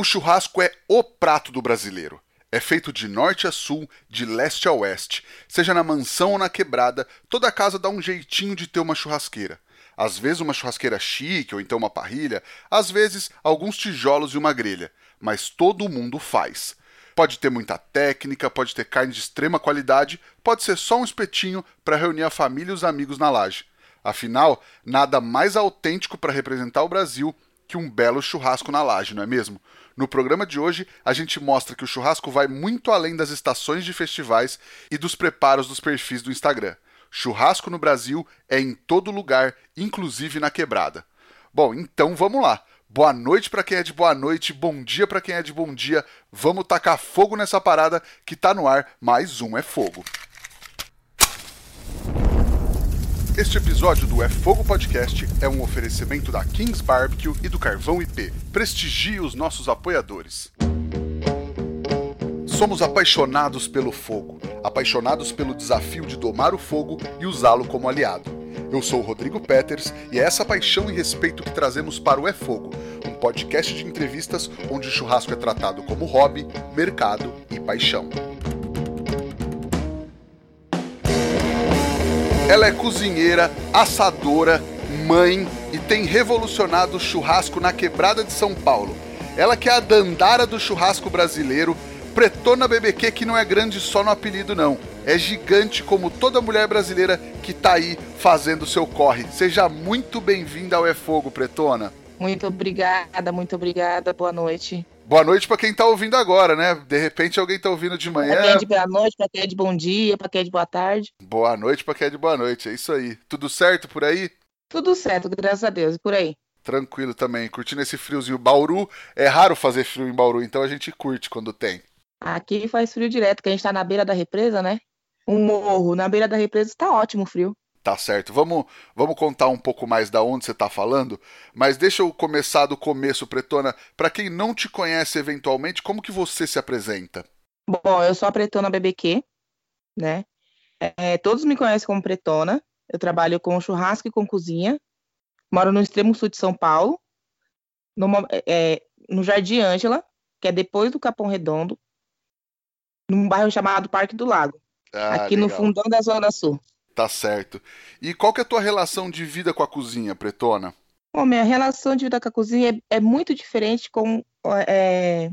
O churrasco é o prato do brasileiro. É feito de norte a sul, de leste a oeste. Seja na mansão ou na quebrada, toda casa dá um jeitinho de ter uma churrasqueira. Às vezes uma churrasqueira chique ou então uma parrilha, às vezes alguns tijolos e uma grelha, mas todo mundo faz. Pode ter muita técnica, pode ter carne de extrema qualidade, pode ser só um espetinho para reunir a família e os amigos na laje. Afinal, nada mais autêntico para representar o Brasil que um belo churrasco na laje, não é mesmo? No programa de hoje, a gente mostra que o churrasco vai muito além das estações de festivais e dos preparos dos perfis do Instagram. Churrasco no Brasil é em todo lugar, inclusive na quebrada. Bom, então vamos lá. Boa noite para quem é de boa noite, bom dia para quem é de bom dia. Vamos tacar fogo nessa parada que tá no ar. Mais um é fogo. Este episódio do É Fogo Podcast é um oferecimento da Kings Barbecue e do Carvão IP. Prestigie os nossos apoiadores. Somos apaixonados pelo fogo, apaixonados pelo desafio de domar o fogo e usá-lo como aliado. Eu sou Rodrigo Peters e é essa paixão e respeito que trazemos para o É Fogo, um podcast de entrevistas onde o churrasco é tratado como hobby, mercado e paixão. Ela é cozinheira, assadora, mãe e tem revolucionado o churrasco na quebrada de São Paulo. Ela que é a dandara do churrasco brasileiro, pretona BBQ que não é grande só no apelido não. É gigante como toda mulher brasileira que tá aí fazendo seu corre. Seja muito bem-vinda ao É Fogo, Pretona. Muito obrigada, muito obrigada. Boa noite. Boa noite para quem tá ouvindo agora, né? De repente alguém tá ouvindo de manhã. Pra quem é de boa noite, pra quem é de bom dia, pra quem é de boa tarde. Boa noite pra quem é de boa noite, é isso aí. Tudo certo por aí? Tudo certo, graças a Deus. E por aí? Tranquilo também, curtindo esse friozinho. Bauru, é raro fazer frio em Bauru, então a gente curte quando tem. Aqui faz frio direto, que a gente tá na beira da represa, né? Um morro na beira da represa tá ótimo frio. Tá certo. Vamos, vamos contar um pouco mais da onde você está falando, mas deixa eu começar do começo, Pretona. Para quem não te conhece eventualmente, como que você se apresenta? Bom, eu sou a Pretona BBQ, né? É, todos me conhecem como Pretona. Eu trabalho com churrasco e com cozinha. Moro no extremo sul de São Paulo, no, é, no Jardim Ângela, que é depois do Capão Redondo, num bairro chamado Parque do Lago, ah, aqui legal. no fundão da Zona Sul. Tá certo. E qual que é a tua relação de vida com a cozinha, Pretona? Bom, minha relação de vida com a cozinha é, é muito diferente com, é,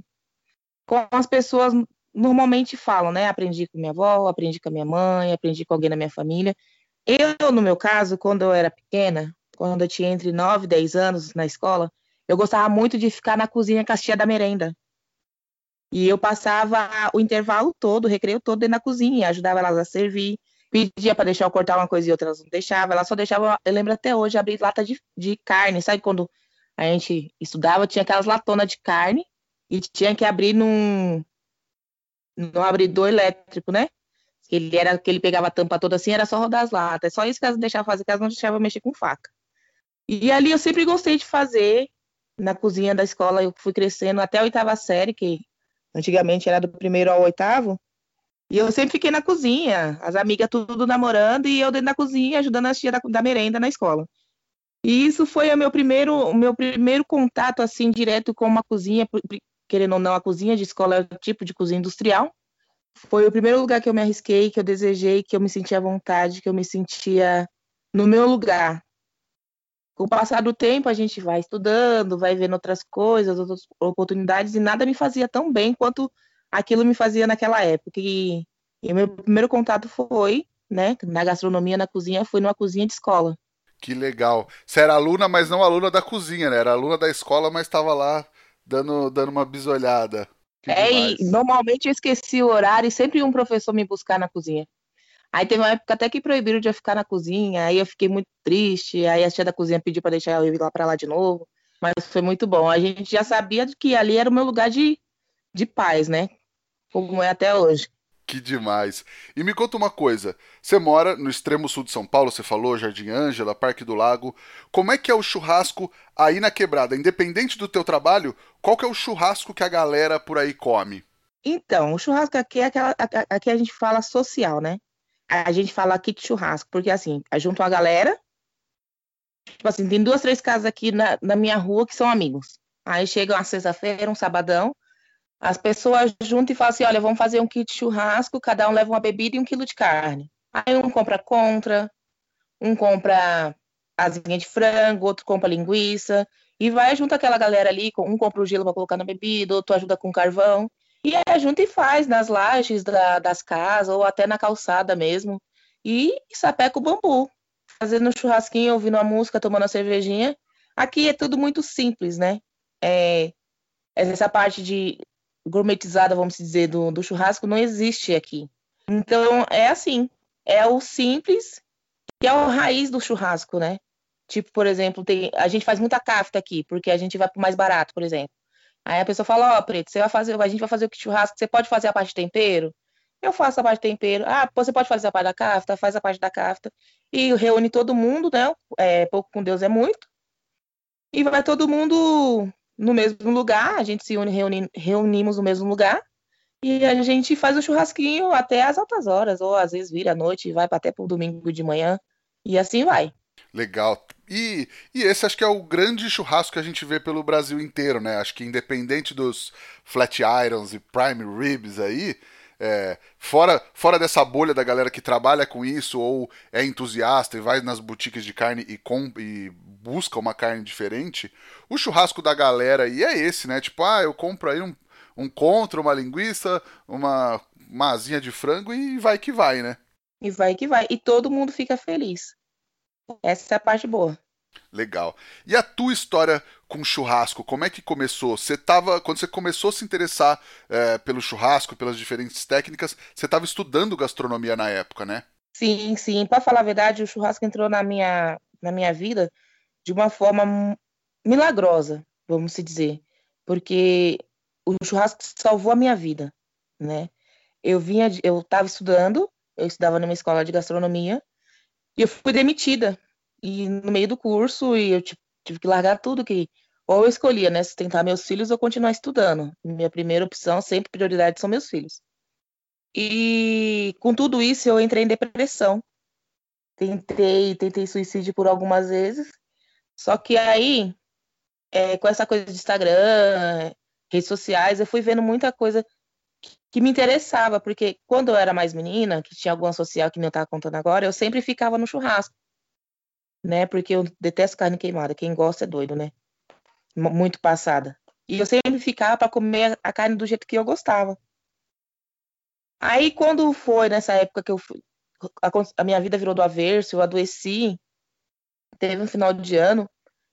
com as pessoas normalmente falam, né? Aprendi com minha avó, aprendi com a minha mãe, aprendi com alguém da minha família. Eu, no meu caso, quando eu era pequena, quando eu tinha entre 9 e 10 anos na escola, eu gostava muito de ficar na cozinha com a tia da merenda. E eu passava o intervalo todo, o recreio todo dentro da cozinha, ajudava elas a servir, pedia para deixar eu cortar uma coisa e outra, elas não deixavam. Ela só deixava, eu lembro até hoje, abrir lata de, de carne. Sabe quando a gente estudava, tinha aquelas latonas de carne e tinha que abrir num, num abridor elétrico, né? Ele era que ele pegava a tampa toda assim, era só rodar as latas. É só isso que elas deixavam fazer, que elas não deixavam mexer com faca. E ali eu sempre gostei de fazer na cozinha da escola. Eu fui crescendo até a oitava série, que antigamente era do primeiro ao oitavo. E eu sempre fiquei na cozinha, as amigas tudo namorando e eu dentro da cozinha ajudando a tia da, da merenda na escola. E isso foi o meu primeiro, o meu primeiro contato assim direto com uma cozinha, querendo ou não, a cozinha de escola é o tipo de cozinha industrial. Foi o primeiro lugar que eu me arrisquei, que eu desejei, que eu me sentia à vontade, que eu me sentia no meu lugar. Com o passar do tempo, a gente vai estudando, vai vendo outras coisas, outras oportunidades, e nada me fazia tão bem quanto aquilo me fazia naquela época. E, e meu primeiro contato foi, né, na gastronomia, na cozinha, foi numa cozinha de escola. Que legal. Você era aluna, mas não aluna da cozinha, né? Era aluna da escola, mas estava lá dando, dando uma bisolhada. Que é, demais. e normalmente eu esqueci o horário e sempre um professor me buscar na cozinha. Aí teve uma época até que proibiram de eu ficar na cozinha, aí eu fiquei muito triste, aí a tia da cozinha pediu para deixar eu ir lá para lá de novo, mas foi muito bom. A gente já sabia que ali era o meu lugar de, de paz, né? Como é até hoje. Que demais. E me conta uma coisa: você mora no extremo sul de São Paulo, você falou, Jardim Ângela, Parque do Lago. Como é que é o churrasco aí na quebrada? Independente do teu trabalho, qual que é o churrasco que a galera por aí come? Então, o churrasco aqui é aquela. Aqui a gente fala social, né? A gente fala aqui de churrasco, porque assim, junto a galera. Tipo assim, tem duas, três casas aqui na, na minha rua que são amigos. Aí chega uma sexta-feira, um sabadão, as pessoas juntam e falam assim: olha, vamos fazer um kit churrasco, cada um leva uma bebida e um quilo de carne. Aí um compra contra, um compra asinha de frango, outro compra linguiça, e vai junto aquela galera ali, um compra o gelo para colocar na bebida, outro ajuda com carvão, e é junto e faz nas lajes da, das casas, ou até na calçada mesmo, e sapeca o bambu, fazendo um churrasquinho, ouvindo a música, tomando a cervejinha. Aqui é tudo muito simples, né? É, essa parte de gourmetizada, vamos dizer, do, do churrasco não existe aqui. Então, é assim, é o simples, que é a raiz do churrasco, né? Tipo, por exemplo, tem, a gente faz muita cafta aqui, porque a gente vai pro mais barato, por exemplo. Aí a pessoa fala, ó, oh, Preto, você vai fazer, a gente vai fazer o churrasco, você pode fazer a parte de tempero? Eu faço a parte de tempero. Ah, você pode fazer a parte da cafta? Faz a parte da cafta. E reúne todo mundo, né? É, pouco com Deus é muito. E vai todo mundo no mesmo lugar, a gente se une, reuni, reunimos no mesmo lugar. E a gente faz o churrasquinho até as altas horas, ou às vezes vira à noite e vai até pro domingo de manhã. E assim vai. Legal. E, e esse acho que é o grande churrasco que a gente vê pelo Brasil inteiro, né? Acho que independente dos flat irons e prime ribs aí, é, fora, fora dessa bolha da galera que trabalha com isso ou é entusiasta e vai nas boutiques de carne e, com, e busca uma carne diferente, o churrasco da galera aí é esse, né? Tipo, ah, eu compro aí um, um contra, uma linguiça, uma, uma asinha de frango e vai que vai, né? E vai que vai. E todo mundo fica feliz. Essa é a parte boa. Legal. E a tua história com churrasco, como é que começou? Você tava, quando você começou a se interessar é, pelo churrasco, pelas diferentes técnicas, você estava estudando gastronomia na época, né? Sim, sim. Para falar a verdade, o churrasco entrou na minha, na minha vida de uma forma milagrosa, vamos se dizer, porque o churrasco salvou a minha vida, né? Eu vinha, eu estava estudando, eu estudava numa escola de gastronomia e eu fui demitida e no meio do curso, e eu tive que largar tudo que. Ou eu escolhia, né? Sustentar meus filhos ou continuar estudando. Minha primeira opção, sempre prioridade, são meus filhos. E com tudo isso, eu entrei em depressão. Tentei, tentei suicídio por algumas vezes. Só que aí, é, com essa coisa de Instagram, redes sociais, eu fui vendo muita coisa que me interessava, porque quando eu era mais menina, que tinha alguma social que eu estava contando agora, eu sempre ficava no churrasco né? Porque eu detesto carne queimada. Quem gosta é doido, né? Muito passada. E eu sempre ficava para comer a carne do jeito que eu gostava. Aí quando foi nessa época que eu fui, a, a minha vida virou do avesso, eu adoeci. Teve um final de ano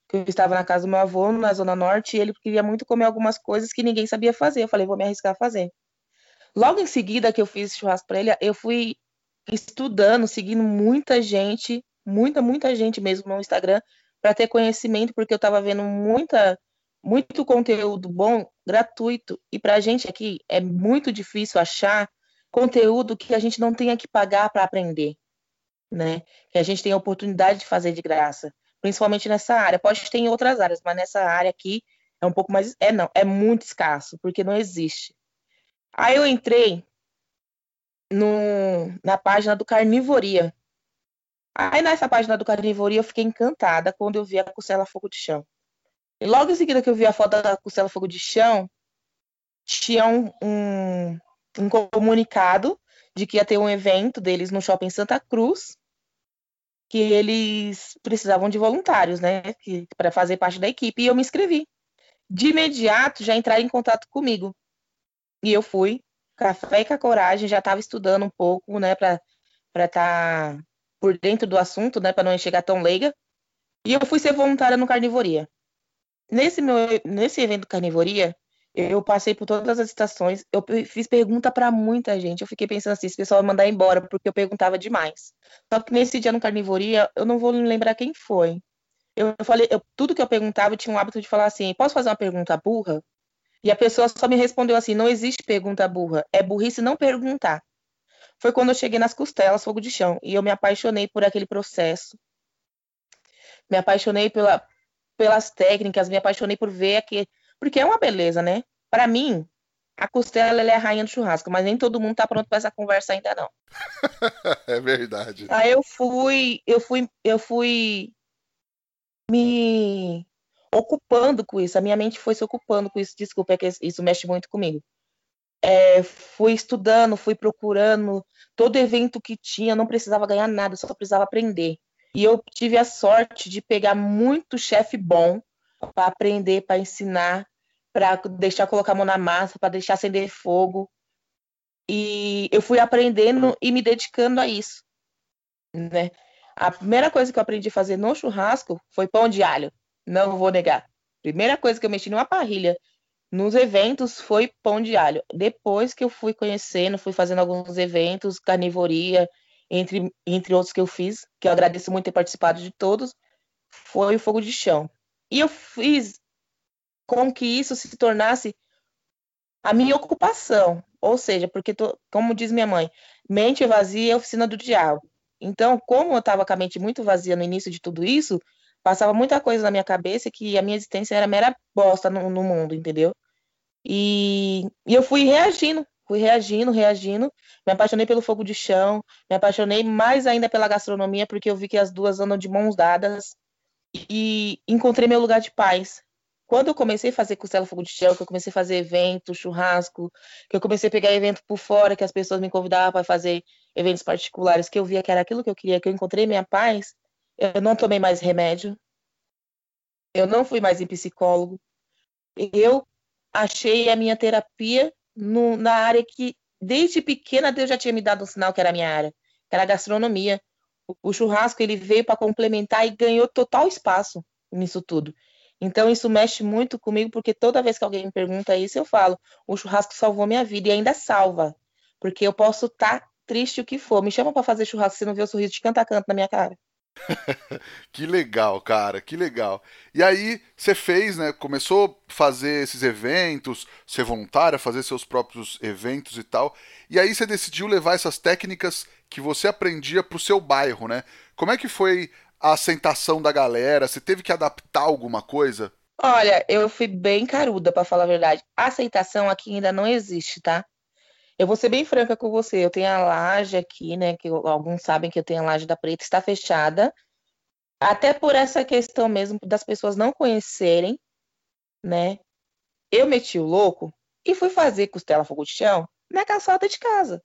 que eu estava na casa do meu avô, na Zona Norte, e ele queria muito comer algumas coisas que ninguém sabia fazer. Eu falei, vou me arriscar a fazer. Logo em seguida que eu fiz churrasco para ele, eu fui estudando, seguindo muita gente muita, muita gente mesmo no Instagram para ter conhecimento, porque eu estava vendo muita, muito conteúdo bom, gratuito. E para a gente aqui é muito difícil achar conteúdo que a gente não tenha que pagar para aprender, né? Que a gente tenha a oportunidade de fazer de graça, principalmente nessa área. Pode ter em outras áreas, mas nessa área aqui é um pouco mais, é não, é muito escasso, porque não existe. Aí eu entrei no, na página do Carnivoria, Aí nessa página do Carnivoria eu fiquei encantada quando eu vi a costela fogo de chão. E logo em seguida que eu vi a foto da costela fogo de chão, tinha um, um, um comunicado de que ia ter um evento deles no shopping Santa Cruz, que eles precisavam de voluntários, né, para fazer parte da equipe, e eu me inscrevi. De imediato já entraram em contato comigo. E eu fui, café e com a coragem, já estava estudando um pouco, né, para estar tá por dentro do assunto, né, para não chegar tão leiga. E eu fui ser voluntária no Carnivoria. Nesse meu nesse evento Carnivoria, eu passei por todas as estações, eu fiz pergunta para muita gente. Eu fiquei pensando assim, esse pessoal vai mandar embora porque eu perguntava demais. Só que nesse dia no Carnivoria, eu não vou lembrar quem foi. Eu falei, eu, tudo que eu perguntava, eu tinha um hábito de falar assim: posso fazer uma pergunta burra? E a pessoa só me respondeu assim: não existe pergunta burra, é burrice não perguntar foi quando eu cheguei nas costelas, fogo de chão, e eu me apaixonei por aquele processo. Me apaixonei pela, pelas técnicas, me apaixonei por ver aqui, porque é uma beleza, né? Para mim, a costela é a rainha do churrasco, mas nem todo mundo tá pronto para essa conversa ainda não. é verdade. Aí eu fui, eu fui, eu fui me ocupando com isso. A minha mente foi se ocupando com isso. Desculpa, é que isso mexe muito comigo. É, fui estudando, fui procurando todo evento que tinha, não precisava ganhar nada, só precisava aprender. E eu tive a sorte de pegar muito chefe bom para aprender, para ensinar, para deixar colocar a mão na massa, para deixar acender fogo. E eu fui aprendendo e me dedicando a isso, né? A primeira coisa que eu aprendi a fazer no churrasco foi pão de alho. Não vou negar. Primeira coisa que eu mexi numa parrilha nos eventos foi pão de alho. Depois que eu fui conhecendo, fui fazendo alguns eventos, carnivoria, entre, entre outros que eu fiz, que eu agradeço muito ter participado de todos, foi o fogo de chão. E eu fiz com que isso se tornasse a minha ocupação. Ou seja, porque, tô, como diz minha mãe, mente vazia é oficina do diabo. Então, como eu estava com a mente muito vazia no início de tudo isso, passava muita coisa na minha cabeça que a minha existência era mera bosta no, no mundo, entendeu? E, e eu fui reagindo, fui reagindo, reagindo. Me apaixonei pelo fogo de chão, me apaixonei mais ainda pela gastronomia, porque eu vi que as duas andam de mãos dadas e encontrei meu lugar de paz. Quando eu comecei a fazer costela fogo de chão, que eu comecei a fazer evento, churrasco, que eu comecei a pegar evento por fora, que as pessoas me convidavam para fazer eventos particulares, que eu via que era aquilo que eu queria, que eu encontrei minha paz, eu não tomei mais remédio, eu não fui mais em psicólogo, eu achei a minha terapia no, na área que, desde pequena, Deus já tinha me dado um sinal que era a minha área, que era a gastronomia. O, o churrasco ele veio para complementar e ganhou total espaço nisso tudo. Então isso mexe muito comigo, porque toda vez que alguém me pergunta isso, eu falo: o churrasco salvou minha vida e ainda salva. Porque eu posso estar tá triste o que for. Me chama para fazer churrasco, você não vê o sorriso de canto a canto na minha cara. que legal, cara, que legal. E aí você fez, né? Começou a fazer esses eventos, ser voluntária, fazer seus próprios eventos e tal. E aí você decidiu levar essas técnicas que você aprendia para o seu bairro, né? Como é que foi a aceitação da galera? Você teve que adaptar alguma coisa? Olha, eu fui bem caruda, para falar a verdade. A aceitação aqui ainda não existe, tá? Eu vou ser bem franca com você. Eu tenho a laje aqui, né? Que alguns sabem que eu tenho a laje da Preta, está fechada. Até por essa questão mesmo das pessoas não conhecerem, né? Eu meti o louco e fui fazer costela fogo de chão na calçada de casa.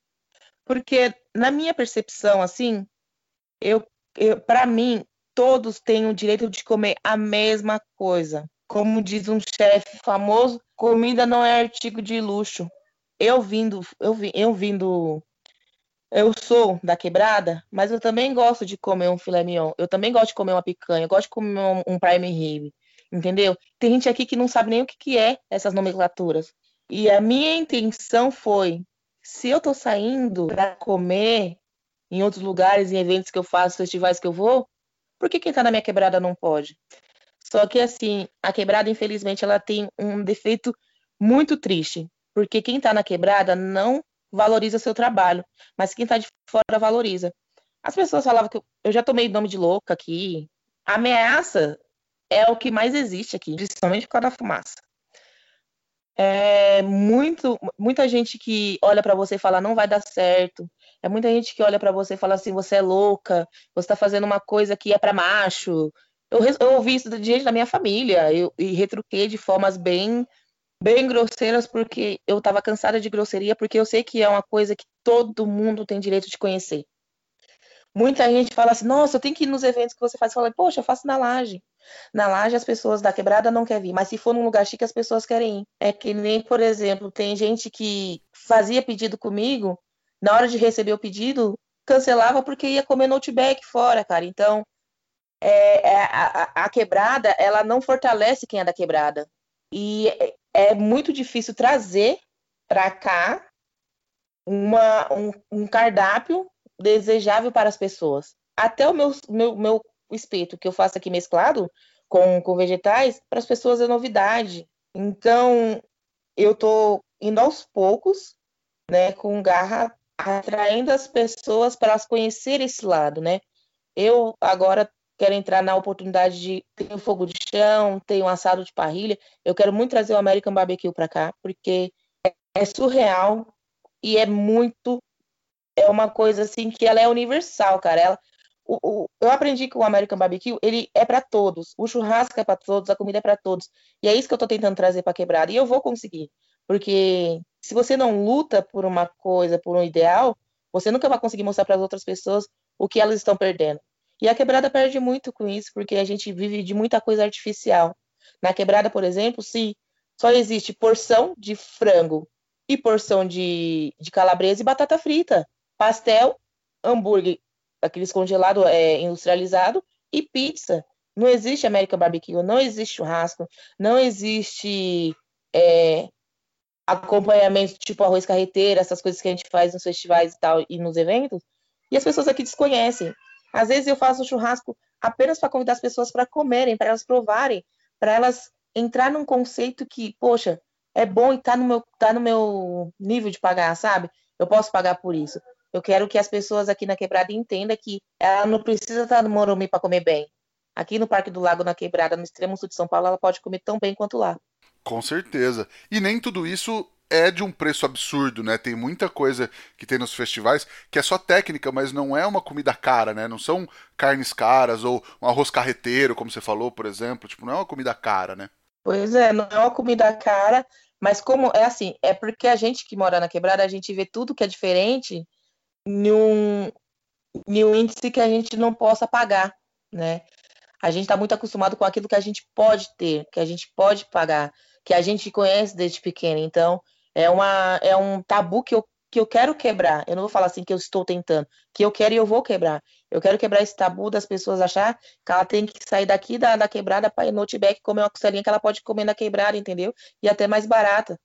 Porque na minha percepção, assim, eu, eu para mim, todos têm o direito de comer a mesma coisa. Como diz um chefe famoso, comida não é artigo de luxo. Eu vindo, eu, eu vindo, eu sou da quebrada, mas eu também gosto de comer um filé mignon. Eu também gosto de comer uma picanha, eu gosto de comer um, um prime rib, entendeu? Tem gente aqui que não sabe nem o que, que é essas nomenclaturas. E a minha intenção foi, se eu tô saindo para comer em outros lugares, em eventos que eu faço, festivais que eu vou, por que quem está na minha quebrada não pode? Só que assim, a quebrada, infelizmente, ela tem um defeito muito triste, porque quem está na quebrada não valoriza seu trabalho, mas quem está de fora valoriza. As pessoas falavam que eu já tomei nome de louca aqui. A ameaça é o que mais existe aqui, principalmente por causa da fumaça. É muito, muita gente que olha para você e fala não vai dar certo. É muita gente que olha para você e fala assim, você é louca, você está fazendo uma coisa que é para macho. Eu, eu, ouvi isso de gente da minha família eu, e retruquei de formas bem, bem grosseiras porque eu estava cansada de grosseria, porque eu sei que é uma coisa que todo mundo tem direito de conhecer. Muita gente fala assim, nossa, eu tenho que ir nos eventos que você faz. Eu falo, poxa, eu faço na laje. Na laje as pessoas da quebrada não querem vir, mas se for num lugar chique as pessoas querem ir. É que nem, por exemplo, tem gente que fazia pedido comigo na hora de receber o pedido, cancelava porque ia comer no outback fora, cara. Então, é, é, a, a, quebrada, ela não fortalece quem é da quebrada. E é, muito difícil trazer para cá uma, um, um, cardápio desejável para as pessoas. Até o meu, meu, meu espeto que eu faço aqui mesclado com, com vegetais, para as pessoas é novidade. Então, eu estou indo aos poucos, né, com garra atraindo as pessoas para elas conhecerem esse lado, né? Eu agora quero entrar na oportunidade de ter um fogo de chão, ter um assado de parrilha. Eu quero muito trazer o American Barbecue para cá, porque é surreal e é muito é uma coisa assim que ela é universal, cara. Ela, o, o, eu aprendi que o American Barbecue, ele é para todos. O churrasco é para todos, a comida é para todos. E é isso que eu estou tentando trazer para quebrada. E eu vou conseguir. Porque se você não luta por uma coisa, por um ideal, você nunca vai conseguir mostrar para as outras pessoas o que elas estão perdendo. E a quebrada perde muito com isso, porque a gente vive de muita coisa artificial. Na quebrada, por exemplo, se só existe porção de frango e porção de, de calabresa e batata frita, pastel, hambúrguer, aqueles congelados é, industrializado e pizza. Não existe American Barbecue, não existe churrasco, não existe é, acompanhamento tipo arroz carreteiro, essas coisas que a gente faz nos festivais e tal e nos eventos. E as pessoas aqui desconhecem. Às vezes eu faço churrasco apenas para convidar as pessoas para comerem, para elas provarem, para elas entrar num conceito que, poxa, é bom e tá no meu tá no meu nível de pagar, sabe? Eu posso pagar por isso. Eu quero que as pessoas aqui na Quebrada entendam que ela não precisa estar no Morumbi para comer bem. Aqui no Parque do Lago, na Quebrada, no extremo sul de São Paulo, ela pode comer tão bem quanto lá. Com certeza. E nem tudo isso é de um preço absurdo, né? Tem muita coisa que tem nos festivais que é só técnica, mas não é uma comida cara, né? Não são carnes caras ou um arroz carreteiro, como você falou, por exemplo. Tipo, não é uma comida cara, né? Pois é, não é uma comida cara, mas como é assim, é porque a gente que mora na quebrada, a gente vê tudo que é diferente em um, em um índice que a gente não possa pagar, né? A gente está muito acostumado com aquilo que a gente pode ter, que a gente pode pagar, que a gente conhece desde pequeno. Então, é, uma, é um tabu que eu, que eu quero quebrar. Eu não vou falar assim que eu estou tentando, que eu quero e eu vou quebrar. Eu quero quebrar esse tabu das pessoas achar que ela tem que sair daqui da, da quebrada para ir no Outback comer uma costelinha que ela pode comer na quebrada, entendeu? E até mais barata.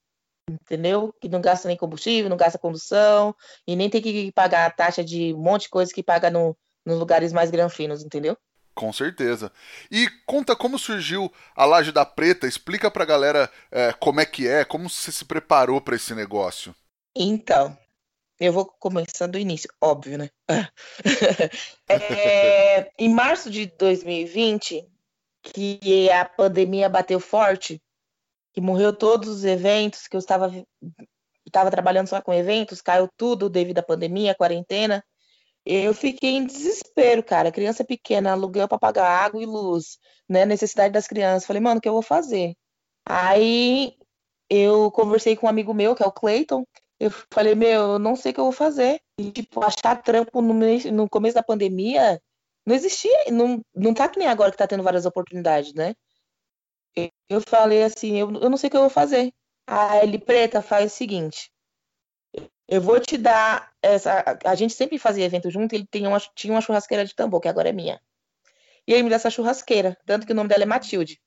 Entendeu? Que não gasta nem combustível, não gasta condução, e nem tem que pagar a taxa de um monte de coisa que paga no, nos lugares mais granfinos, entendeu? Com certeza. E conta como surgiu a Laje da Preta, explica pra galera é, como é que é, como você se preparou para esse negócio. Então, eu vou começar do início, óbvio, né? é, em março de 2020, que a pandemia bateu forte, que morreu todos os eventos, que eu estava, estava trabalhando só com eventos, caiu tudo devido à pandemia, à quarentena. Eu fiquei em desespero, cara. Criança pequena, aluguel para pagar água e luz, né? Necessidade das crianças. Falei, mano, o que eu vou fazer? Aí eu conversei com um amigo meu, que é o Clayton. Eu falei, meu, eu não sei o que eu vou fazer. E, tipo, achar trampo no, no começo da pandemia não existia, não, não tá que nem agora que tá tendo várias oportunidades, né? Eu falei assim, eu, eu não sei o que eu vou fazer. Aí ele, preta, faz o seguinte. Eu vou te dar essa. A gente sempre fazia evento junto, ele tinha uma, tinha uma churrasqueira de tambor, que agora é minha. E ele me deu essa churrasqueira, tanto que o nome dela é Matilde.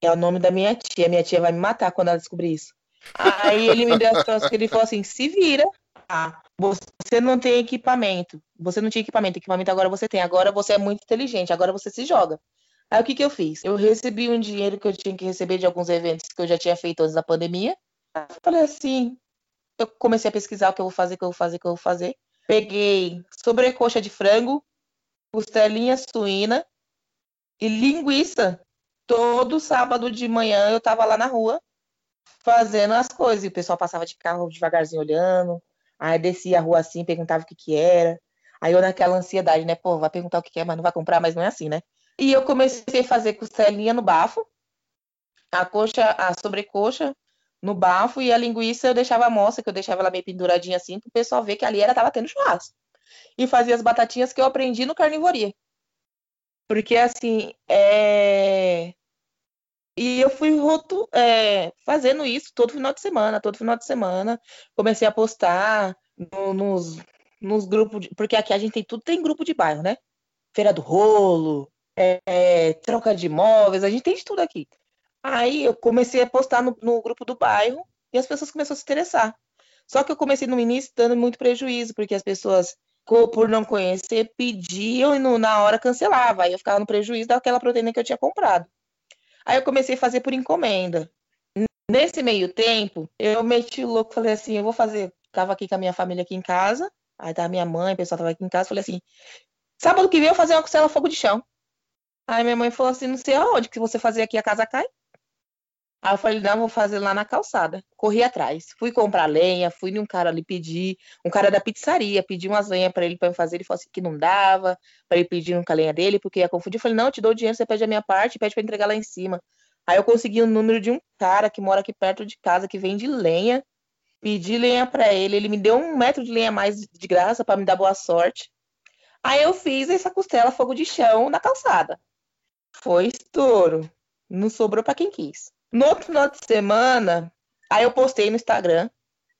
É o nome da minha tia. Minha tia vai me matar quando ela descobrir isso. Aí ele me deu essa churrasqueira e falou assim: se vira. Ah, você não tem equipamento. Você não tinha equipamento. Equipamento agora você tem. Agora você é muito inteligente. Agora você se joga. Aí o que, que eu fiz? Eu recebi um dinheiro que eu tinha que receber de alguns eventos que eu já tinha feito antes da pandemia. falei assim: eu comecei a pesquisar o que eu vou fazer, o que eu vou fazer, o que eu vou fazer. Peguei sobrecoxa de frango, costelinha suína e linguiça. Todo sábado de manhã eu tava lá na rua fazendo as coisas. E o pessoal passava de carro devagarzinho olhando. Aí descia a rua assim, perguntava o que que era. Aí eu naquela ansiedade, né? Pô, vai perguntar o que que é, mas não vai comprar, mas não é assim, né? E eu comecei a fazer costelinha no bafo. A coxa, a sobrecoxa no bafo e a linguiça eu deixava a moça, que eu deixava ela meio penduradinha assim, para o pessoal ver que ali era tava tendo churrasco. E fazia as batatinhas que eu aprendi no carnivoria. Porque assim, é... E eu fui roto, é, fazendo isso todo final de semana, todo final de semana. Comecei a postar no, nos, nos grupos, de... porque aqui a gente tem tudo, tem grupo de bairro, né? Feira do Rolo, é, é, troca de imóveis, a gente tem de tudo aqui. Aí eu comecei a postar no, no grupo do bairro e as pessoas começaram a se interessar. Só que eu comecei no início dando muito prejuízo, porque as pessoas, por não conhecer, pediam e no, na hora cancelava. Aí eu ficava no prejuízo daquela proteína que eu tinha comprado. Aí eu comecei a fazer por encomenda. Nesse meio tempo, eu meti o louco, falei assim, eu vou fazer. Tava aqui com a minha família aqui em casa, aí tava minha mãe, o pessoal tava aqui em casa, falei assim, sábado que vem eu vou fazer uma costela fogo de chão. Aí minha mãe falou assim, não sei aonde que você fazer aqui, a casa cai. Aí eu falei, não, vou fazer lá na calçada. Corri atrás. Fui comprar lenha, fui num cara ali pedir, um cara da pizzaria, pedi umas lenhas para ele para fazer. Ele falou assim que não dava, para ele pedir nunca a lenha dele, porque ia confundir. Eu falei, não, eu te dou o dinheiro, você pede a minha parte, pede para entregar lá em cima. Aí eu consegui o número de um cara que mora aqui perto de casa, que vende lenha. Pedi lenha para ele, ele me deu um metro de lenha a mais de graça para me dar boa sorte. Aí eu fiz essa costela fogo de chão na calçada. Foi estouro. Não sobrou para quem quis. No outro final de semana, aí eu postei no Instagram.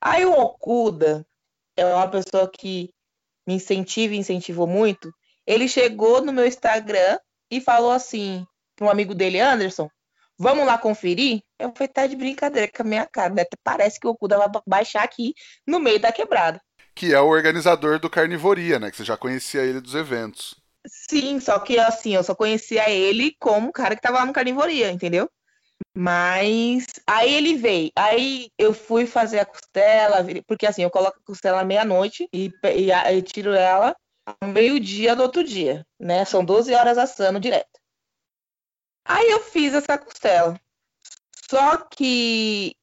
Aí o Okuda é uma pessoa que me incentiva e incentivou muito. Ele chegou no meu Instagram e falou assim para um amigo dele, Anderson, vamos lá conferir? Eu falei, tá de brincadeira com a minha cara, né? Parece que o Okuda vai baixar aqui no meio da quebrada que é o organizador do Carnivoria, né? Que você já conhecia ele dos eventos. Sim, só que assim, eu só conhecia ele como cara que tava lá no Carnivoria, entendeu? Mas aí ele veio. Aí eu fui fazer a costela, porque assim, eu coloco a costela meia-noite e, e, e, tiro ela meio-dia do outro dia, né? São 12 horas assando direto. Aí eu fiz essa costela. Só que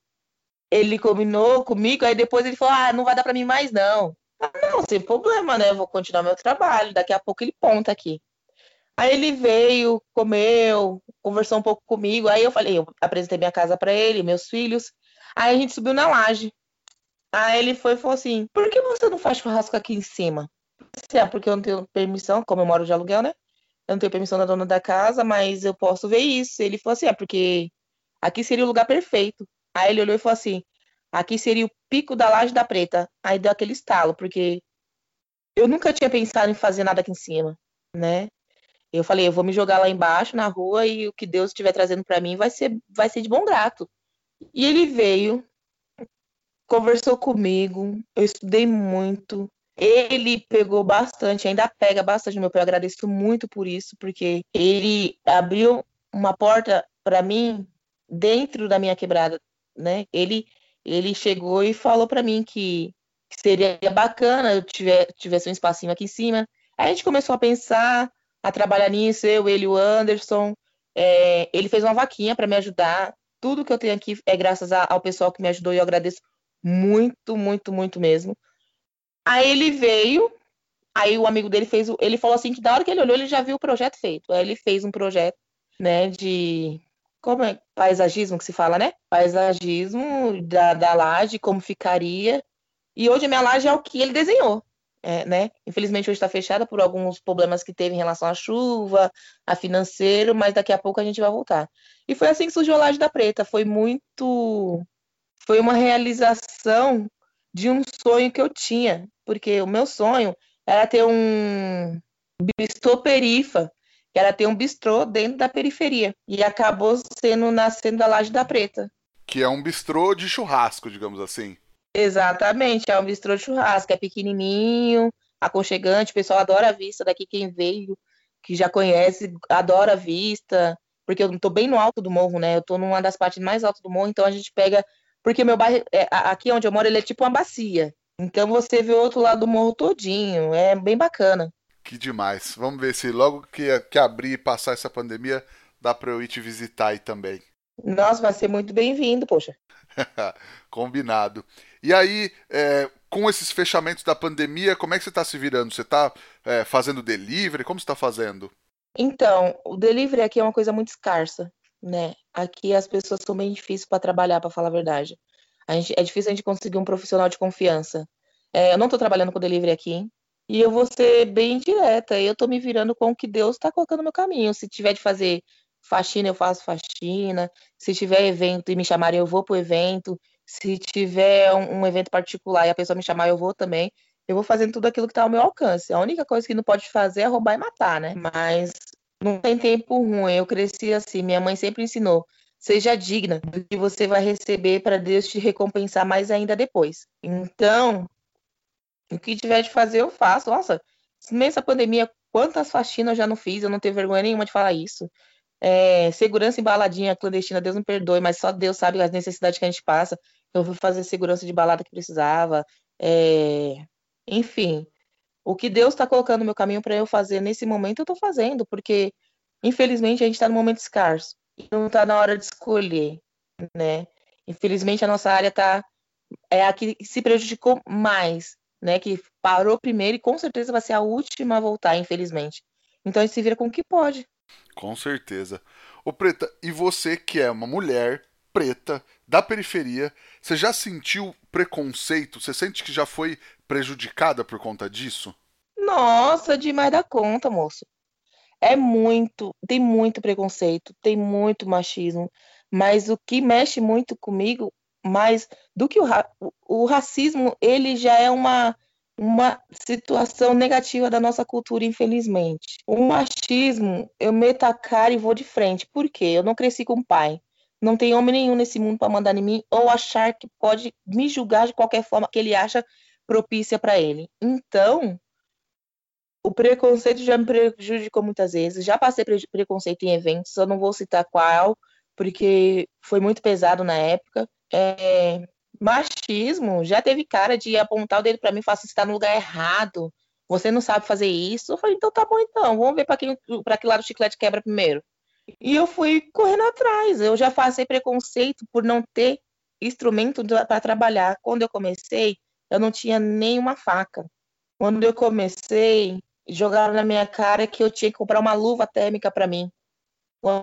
ele combinou comigo, aí depois ele falou: ah, não vai dar para mim mais não. Ah, não, sem problema, né? Eu vou continuar meu trabalho, daqui a pouco ele ponta aqui. Aí ele veio, comeu, conversou um pouco comigo. Aí eu falei, eu apresentei minha casa para ele, meus filhos. Aí a gente subiu na laje. Aí ele foi e falou assim: por que você não faz churrasco aqui em cima? Assim, ah, porque eu não tenho permissão, como eu moro de aluguel, né? Eu não tenho permissão da dona da casa, mas eu posso ver isso. Ele falou assim: é porque aqui seria o lugar perfeito. Aí ele olhou e falou assim: aqui seria o pico da Laje da Preta. Aí deu aquele estalo, porque eu nunca tinha pensado em fazer nada aqui em cima, né? Eu falei, eu vou me jogar lá embaixo na rua e o que Deus estiver trazendo para mim vai ser, vai ser de bom grato. E ele veio, conversou comigo, eu estudei muito. Ele pegou bastante, ainda pega bastante no meu pé. Eu agradeço muito por isso, porque ele abriu uma porta para mim dentro da minha quebrada né? Ele, ele chegou e falou para mim que, seria bacana eu tiver, tivesse um espacinho aqui em cima. Aí a gente começou a pensar, a trabalhar nisso, eu, ele, o Anderson. É, ele fez uma vaquinha para me ajudar. Tudo que eu tenho aqui é graças a, ao pessoal que me ajudou e eu agradeço muito, muito, muito mesmo. Aí ele veio, aí o amigo dele fez, ele falou assim que da hora que ele olhou ele já viu o projeto feito. Aí ele fez um projeto, né, de como é paisagismo que se fala, né? Paisagismo da, da laje, como ficaria. E hoje a minha laje é o que ele desenhou. É, né? Infelizmente hoje está fechada por alguns problemas que teve em relação à chuva, a financeiro, mas daqui a pouco a gente vai voltar. E foi assim que surgiu a Laje da Preta. Foi muito. Foi uma realização de um sonho que eu tinha, porque o meu sonho era ter um bistrô perifa que era ter um bistrô dentro da periferia. E acabou sendo nascendo a Laje da Preta. Que é um bistrô de churrasco, digamos assim. Exatamente, é um bistrô de churrasco, é pequenininho, aconchegante, o pessoal adora a vista daqui, quem veio, que já conhece, adora a vista, porque eu tô bem no alto do morro, né? Eu tô numa das partes mais altas do morro, então a gente pega, porque meu bairro, é, aqui onde eu moro, ele é tipo uma bacia. Então você vê o outro lado do morro todinho, é bem bacana. Que demais. Vamos ver se logo que, que abrir e passar essa pandemia, dá para eu ir te visitar aí também. Nossa, vai ser muito bem-vindo, poxa. Combinado. E aí, é, com esses fechamentos da pandemia, como é que você está se virando? Você está é, fazendo delivery? Como você está fazendo? Então, o delivery aqui é uma coisa muito escassa, né? Aqui as pessoas são bem difíceis para trabalhar, para falar a verdade. A gente, é difícil a gente conseguir um profissional de confiança. É, eu não estou trabalhando com delivery aqui, e eu vou ser bem direta. Eu tô me virando com o que Deus está colocando no meu caminho. Se tiver de fazer faxina, eu faço faxina. Se tiver evento e me chamarem, eu vou pro evento. Se tiver um, um evento particular e a pessoa me chamar, eu vou também. Eu vou fazendo tudo aquilo que está ao meu alcance. A única coisa que não pode fazer é roubar e matar, né? Mas não tem tempo ruim. Eu cresci assim. Minha mãe sempre ensinou: seja digna do que você vai receber para Deus te recompensar mais ainda depois. Então, o que tiver de fazer, eu faço. Nossa, nessa pandemia, quantas faxinas eu já não fiz, eu não tenho vergonha nenhuma de falar isso. É, segurança em baladinha clandestina, Deus me perdoe, mas só Deus sabe as necessidades que a gente passa. Eu vou fazer segurança de balada que precisava. É, enfim, o que Deus está colocando no meu caminho para eu fazer nesse momento, eu estou fazendo, porque infelizmente a gente está num momento escasso. E não está na hora de escolher, né? Infelizmente a nossa área tá é a que se prejudicou mais, né? Que parou primeiro e com certeza vai ser a última a voltar, infelizmente. Então a gente se vira com o que pode. Com certeza. Ô Preta, e você que é uma mulher preta da periferia, você já sentiu preconceito? Você sente que já foi prejudicada por conta disso? Nossa, demais da conta, moço. É muito, tem muito preconceito, tem muito machismo, mas o que mexe muito comigo, mais do que o, o racismo, ele já é uma uma situação negativa da nossa cultura, infelizmente. O machismo, eu meto a cara e vou de frente. Por quê? Eu não cresci com pai. Não tem homem nenhum nesse mundo para mandar em mim ou achar que pode me julgar de qualquer forma que ele acha propícia para ele. Então, o preconceito já me prejudicou muitas vezes. Já passei pre preconceito em eventos, eu não vou citar qual, porque foi muito pesado na época. É, machismo, já teve cara de apontar o dedo para mim e falar assim, você está no lugar errado, você não sabe fazer isso. Eu falei, então tá bom então, vamos ver para que lado o chiclete quebra primeiro. E eu fui correndo atrás. Eu já passei preconceito por não ter instrumento para trabalhar. Quando eu comecei, eu não tinha nenhuma faca. Quando eu comecei, jogaram na minha cara que eu tinha que comprar uma luva térmica para mim.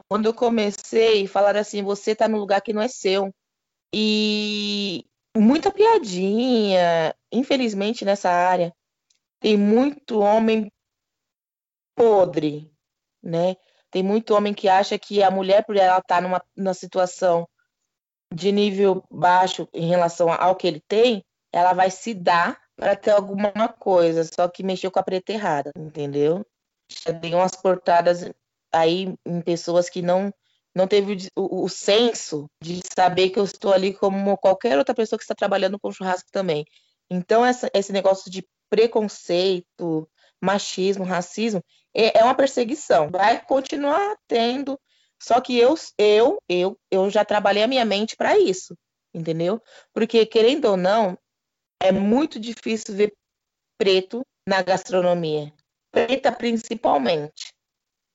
Quando eu comecei, falaram assim: você está no lugar que não é seu. E muita piadinha. Infelizmente, nessa área, tem muito homem podre, né? Tem muito homem que acha que a mulher, por ela estar tá numa, numa situação de nível baixo em relação ao que ele tem, ela vai se dar para ter alguma coisa, só que mexeu com a preta errada, entendeu? Já dei umas cortadas aí em pessoas que não não teve o, o, senso de saber que eu estou ali como qualquer outra pessoa que está trabalhando com churrasco também. Então, essa, esse negócio de preconceito, machismo, racismo, é, é uma perseguição. Vai continuar tendo. Só que eu, eu, eu, eu já trabalhei a minha mente para isso, entendeu? Porque, querendo ou não, é muito difícil ver preto na gastronomia. Preta, principalmente.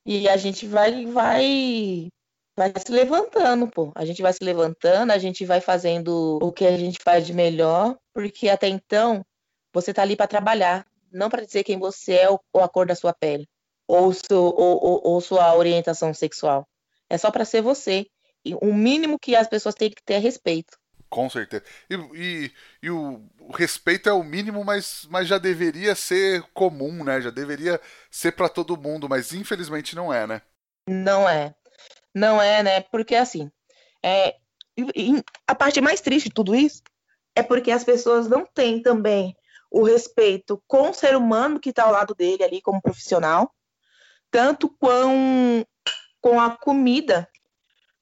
E a gente vai, vai vai se levantando, pô. A gente vai se levantando, a gente vai fazendo o que a gente faz de melhor, porque até então você tá ali para trabalhar, não para dizer quem você é ou, a cor da sua pele, ou, seu, ou, ou, ou sua orientação sexual. É só para ser você. E o mínimo que as pessoas têm que ter é respeito. Com certeza. E, e, e o, o, respeito é o mínimo, mas, mas já deveria ser comum, né? Já deveria ser para todo mundo, mas infelizmente não é, né? Não é. Não é, né? Porque assim, é, a parte mais triste de tudo isso é porque as pessoas não têm também o respeito com o ser humano que está ao lado dele ali como profissional, tanto com, com a comida,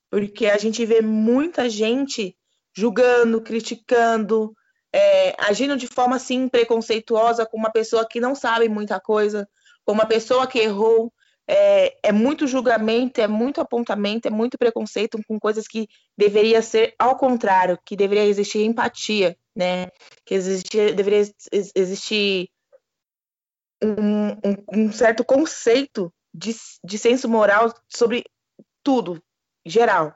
porque a gente vê muita gente julgando, criticando, é, agindo de forma assim preconceituosa com uma pessoa que não sabe muita coisa, com uma pessoa que errou, é, é, muito julgamento, é muito apontamento, é muito preconceito com coisas que deveria ser ao contrário, que deveria existir empatia, né? Que existir, deveria existir um, um, um certo conceito de, de senso moral sobre tudo, geral.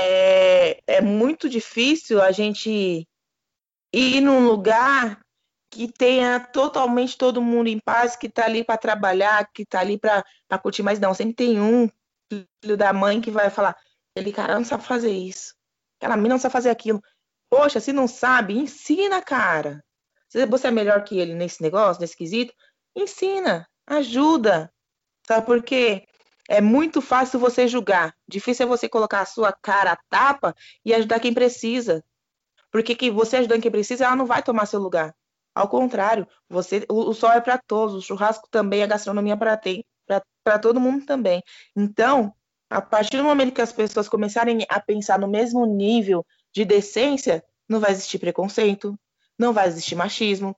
É, é muito difícil a gente ir num lugar que tenha totalmente todo mundo em paz, que está ali para trabalhar, que está ali para curtir, mas não, sempre tem um filho da mãe que vai falar, ele cara não sabe fazer isso, aquela mina não sabe fazer aquilo. Poxa, se não sabe, ensina, cara. Se você é melhor que ele nesse negócio, nesse quesito, ensina, ajuda. Sabe por quê? É muito fácil você julgar. Difícil é você colocar a sua cara a tapa e ajudar quem precisa. Porque que você ajudando quem precisa, ela não vai tomar seu lugar. Ao contrário, você, o, o sol é para todos, o churrasco também, a gastronomia para todo mundo também. Então, a partir do momento que as pessoas começarem a pensar no mesmo nível de decência, não vai existir preconceito, não vai existir machismo.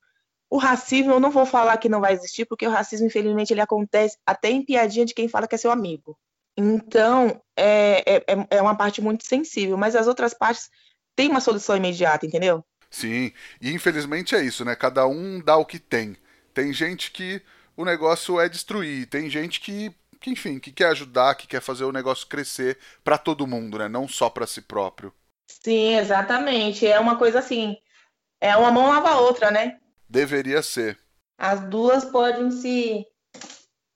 O racismo, eu não vou falar que não vai existir, porque o racismo, infelizmente, ele acontece até em piadinha de quem fala que é seu amigo. Então, é, é, é uma parte muito sensível, mas as outras partes têm uma solução imediata, entendeu? Sim, e infelizmente é isso, né? Cada um dá o que tem. Tem gente que o negócio é destruir, tem gente que que, enfim, que quer ajudar, que quer fazer o negócio crescer para todo mundo, né? Não só para si próprio. Sim, exatamente. É uma coisa assim, é uma mão lava a outra, né? Deveria ser. As duas podem se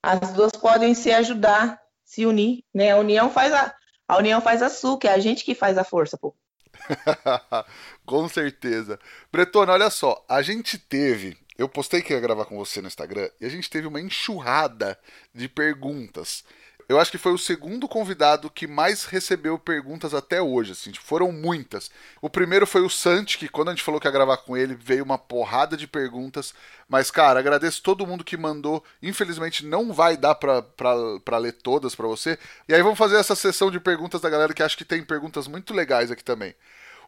as duas podem se ajudar, se unir, né? A união faz a a união faz a açúcar, é a gente que faz a força, pô. com certeza. Bretona, olha só, a gente teve eu postei que ia gravar com você no Instagram e a gente teve uma enxurrada de perguntas. Eu acho que foi o segundo convidado que mais recebeu perguntas até hoje, assim, tipo, foram muitas. O primeiro foi o Santi, que quando a gente falou que ia gravar com ele, veio uma porrada de perguntas. Mas, cara, agradeço todo mundo que mandou. Infelizmente não vai dar pra, pra, pra ler todas pra você. E aí vamos fazer essa sessão de perguntas da galera que acho que tem perguntas muito legais aqui também.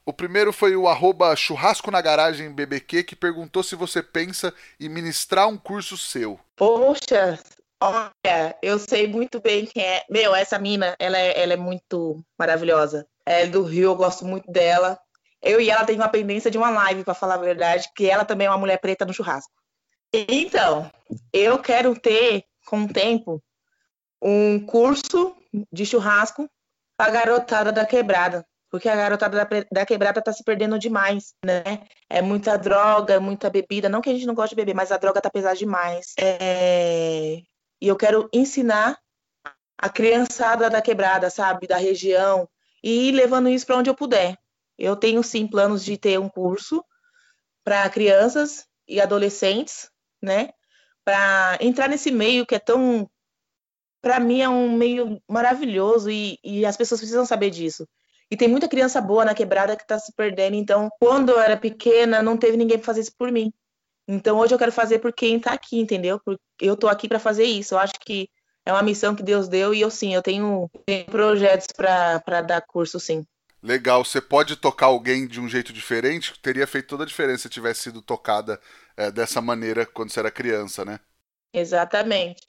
O primeiro foi o arroba churrasco na garagem BBQ que perguntou se você pensa em ministrar um curso seu. Poxa, olha, eu sei muito bem quem é. Meu, essa mina, ela é, ela é muito maravilhosa. É do Rio, eu gosto muito dela. Eu e ela tem uma pendência de uma live, para falar a verdade, que ela também é uma mulher preta no churrasco. Então, eu quero ter, com o tempo, um curso de churrasco para garotada da quebrada porque a garotada da, da quebrada tá se perdendo demais, né? É muita droga, muita bebida. Não que a gente não goste de beber, mas a droga tá pesada demais. É... E eu quero ensinar a criançada da quebrada, sabe? Da região, e ir levando isso para onde eu puder. Eu tenho sim planos de ter um curso para crianças e adolescentes, né? Para entrar nesse meio que é tão. Para mim é um meio maravilhoso e, e as pessoas precisam saber disso. E tem muita criança boa na quebrada que está se perdendo. Então, quando eu era pequena, não teve ninguém para fazer isso por mim. Então, hoje eu quero fazer por quem está aqui, entendeu? Porque eu estou aqui para fazer isso. Eu acho que é uma missão que Deus deu e eu sim, eu tenho, tenho projetos para dar curso, sim. Legal. Você pode tocar alguém de um jeito diferente? Teria feito toda a diferença se tivesse sido tocada é, dessa maneira quando você era criança, né? Exatamente.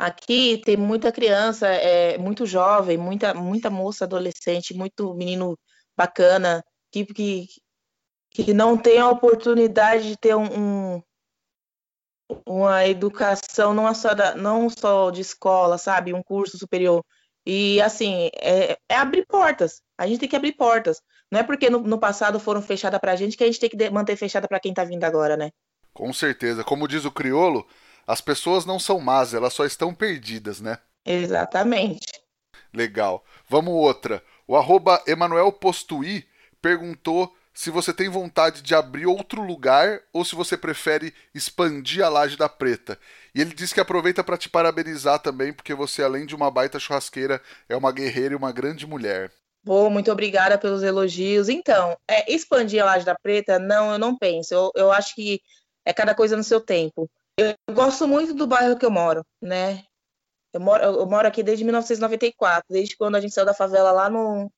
Aqui tem muita criança, é, muito jovem, muita, muita moça adolescente, muito menino bacana, que, que, que não tem a oportunidade de ter um, um uma educação não só, da, não só de escola, sabe? Um curso superior. E, assim, é, é, abrir portas. A gente tem que abrir portas. Não é porque no, no passado foram fechadas para a gente que a gente tem que manter fechada para quem está vindo agora, né? Com certeza. Como diz o criolo, as pessoas não são más, elas só estão perdidas, né? Exatamente. Legal. Vamos outra. O arroba Emanuel Postui perguntou se você tem vontade de abrir outro lugar ou se você prefere expandir a laje da preta. E ele disse que aproveita para te parabenizar também, porque você, além de uma baita churrasqueira, é uma guerreira e uma grande mulher. Bom, muito obrigada pelos elogios. Então, é, expandir a laje da preta, não, eu não penso. Eu, eu acho que é cada coisa no seu tempo. Eu gosto muito do bairro que eu moro, né? Eu moro, eu moro aqui desde 1994, desde quando a gente saiu da favela lá no,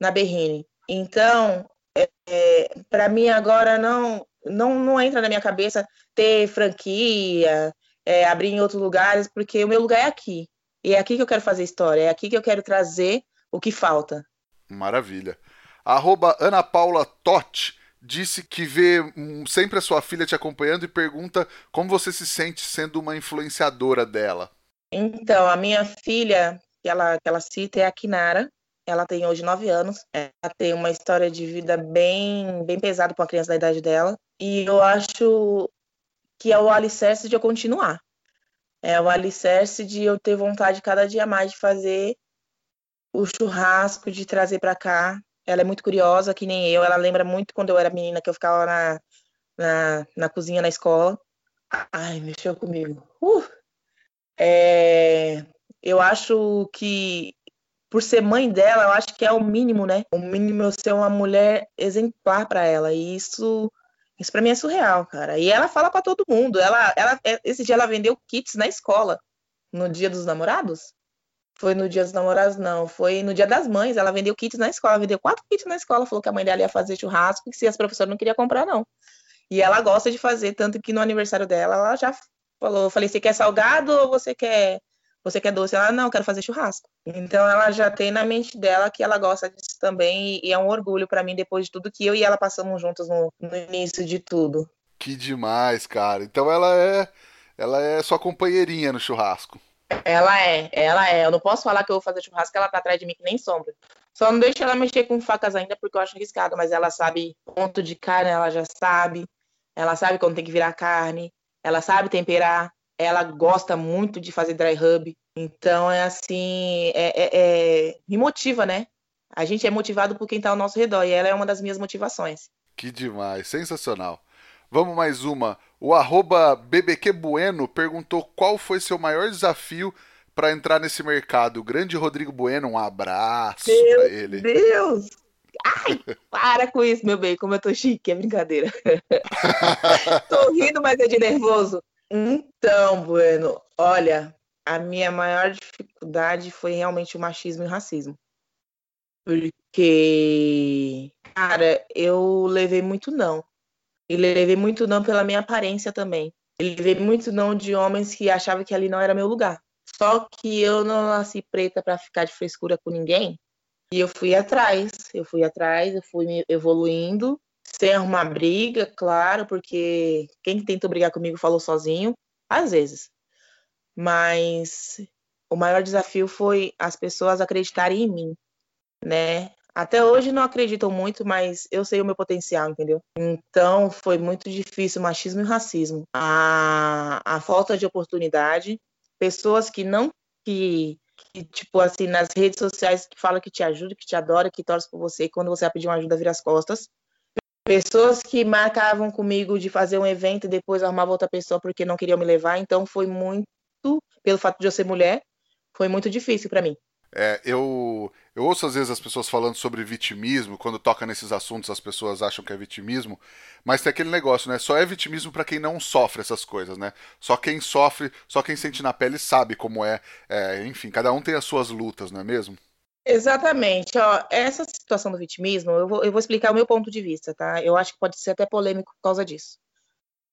na Berrine. Então, é, é, para mim agora não, não, não entra na minha cabeça ter franquia, é, abrir em outros lugares, porque o meu lugar é aqui. E é aqui que eu quero fazer história, é aqui que eu quero trazer o que falta. Maravilha. Arroba Ana Paula Totti disse que vê sempre a sua filha te acompanhando e pergunta como você se sente sendo uma influenciadora dela. Então, a minha filha, que ela, que ela cita, é a Kinara. Ela tem hoje nove anos. Ela tem uma história de vida bem, bem pesada para uma criança da idade dela. E eu acho que é o alicerce de eu continuar. É o alicerce de eu ter vontade cada dia mais de fazer o churrasco, de trazer para cá ela é muito curiosa, que nem eu. Ela lembra muito quando eu era menina, que eu ficava na, na, na cozinha na escola. Ai, mexeu comigo. Uh! É, eu acho que, por ser mãe dela, eu acho que é o mínimo, né? O mínimo eu ser uma mulher exemplar para ela. E isso, isso para mim é surreal, cara. E ela fala para todo mundo. Ela, ela, esse dia ela vendeu kits na escola, no Dia dos Namorados. Foi no dia dos namorados, não. Foi no dia das mães. Ela vendeu kits na escola, vendeu quatro kits na escola. Falou que a mãe dela ia fazer churrasco e se as professoras não queriam comprar, não. E ela gosta de fazer, tanto que no aniversário dela, ela já falou: falei, você quer salgado ou você quer, você quer doce? Ela, não, quero fazer churrasco. Então ela já tem na mente dela que ela gosta disso também. E é um orgulho para mim, depois de tudo que eu e ela passamos juntos no, no início de tudo. Que demais, cara. Então ela é. Ela é sua companheirinha no churrasco. Ela é, ela é. Eu não posso falar que eu vou fazer churrasco, ela tá atrás de mim que nem sombra. Só não deixa ela mexer com facas ainda porque eu acho arriscado, mas ela sabe ponto de carne, ela já sabe. Ela sabe quando tem que virar carne, ela sabe temperar, ela gosta muito de fazer dry rub. Então é assim, é, é, é, me motiva, né? A gente é motivado por quem está ao nosso redor e ela é uma das minhas motivações. Que demais, sensacional. Vamos mais uma. O arroba BBQ perguntou qual foi seu maior desafio para entrar nesse mercado. O grande Rodrigo Bueno, um abraço para ele. Meu Deus! Ai, para com isso, meu bem, como eu tô chique, é brincadeira. tô rindo, mas é de nervoso. Então, Bueno, olha, a minha maior dificuldade foi realmente o machismo e o racismo. Porque, cara, eu levei muito não. E levei muito não pela minha aparência também. Eu levei muito não de homens que achavam que ali não era meu lugar. Só que eu não nasci preta para ficar de frescura com ninguém. E eu fui atrás, eu fui atrás, eu fui evoluindo, sem arrumar briga, claro, porque quem tentou brigar comigo falou sozinho, às vezes. Mas o maior desafio foi as pessoas acreditarem em mim, né? Até hoje não acreditam muito, mas eu sei o meu potencial, entendeu? Então foi muito difícil machismo e racismo. A, a falta de oportunidade, pessoas que não que, que, tipo assim, nas redes sociais que fala que te ajuda, que te adora, que torce por você, e quando você vai pedir uma ajuda, vira as costas. Pessoas que marcavam comigo de fazer um evento e depois arrumava outra pessoa porque não queriam me levar, então foi muito, pelo fato de eu ser mulher, foi muito difícil para mim. É, eu, eu ouço às vezes as pessoas falando sobre vitimismo, quando toca nesses assuntos as pessoas acham que é vitimismo, mas tem aquele negócio, né? Só é vitimismo para quem não sofre essas coisas, né? Só quem sofre, só quem sente na pele sabe como é. é enfim, cada um tem as suas lutas, não é mesmo? Exatamente. Ó, essa situação do vitimismo, eu vou, eu vou explicar o meu ponto de vista, tá? Eu acho que pode ser até polêmico por causa disso.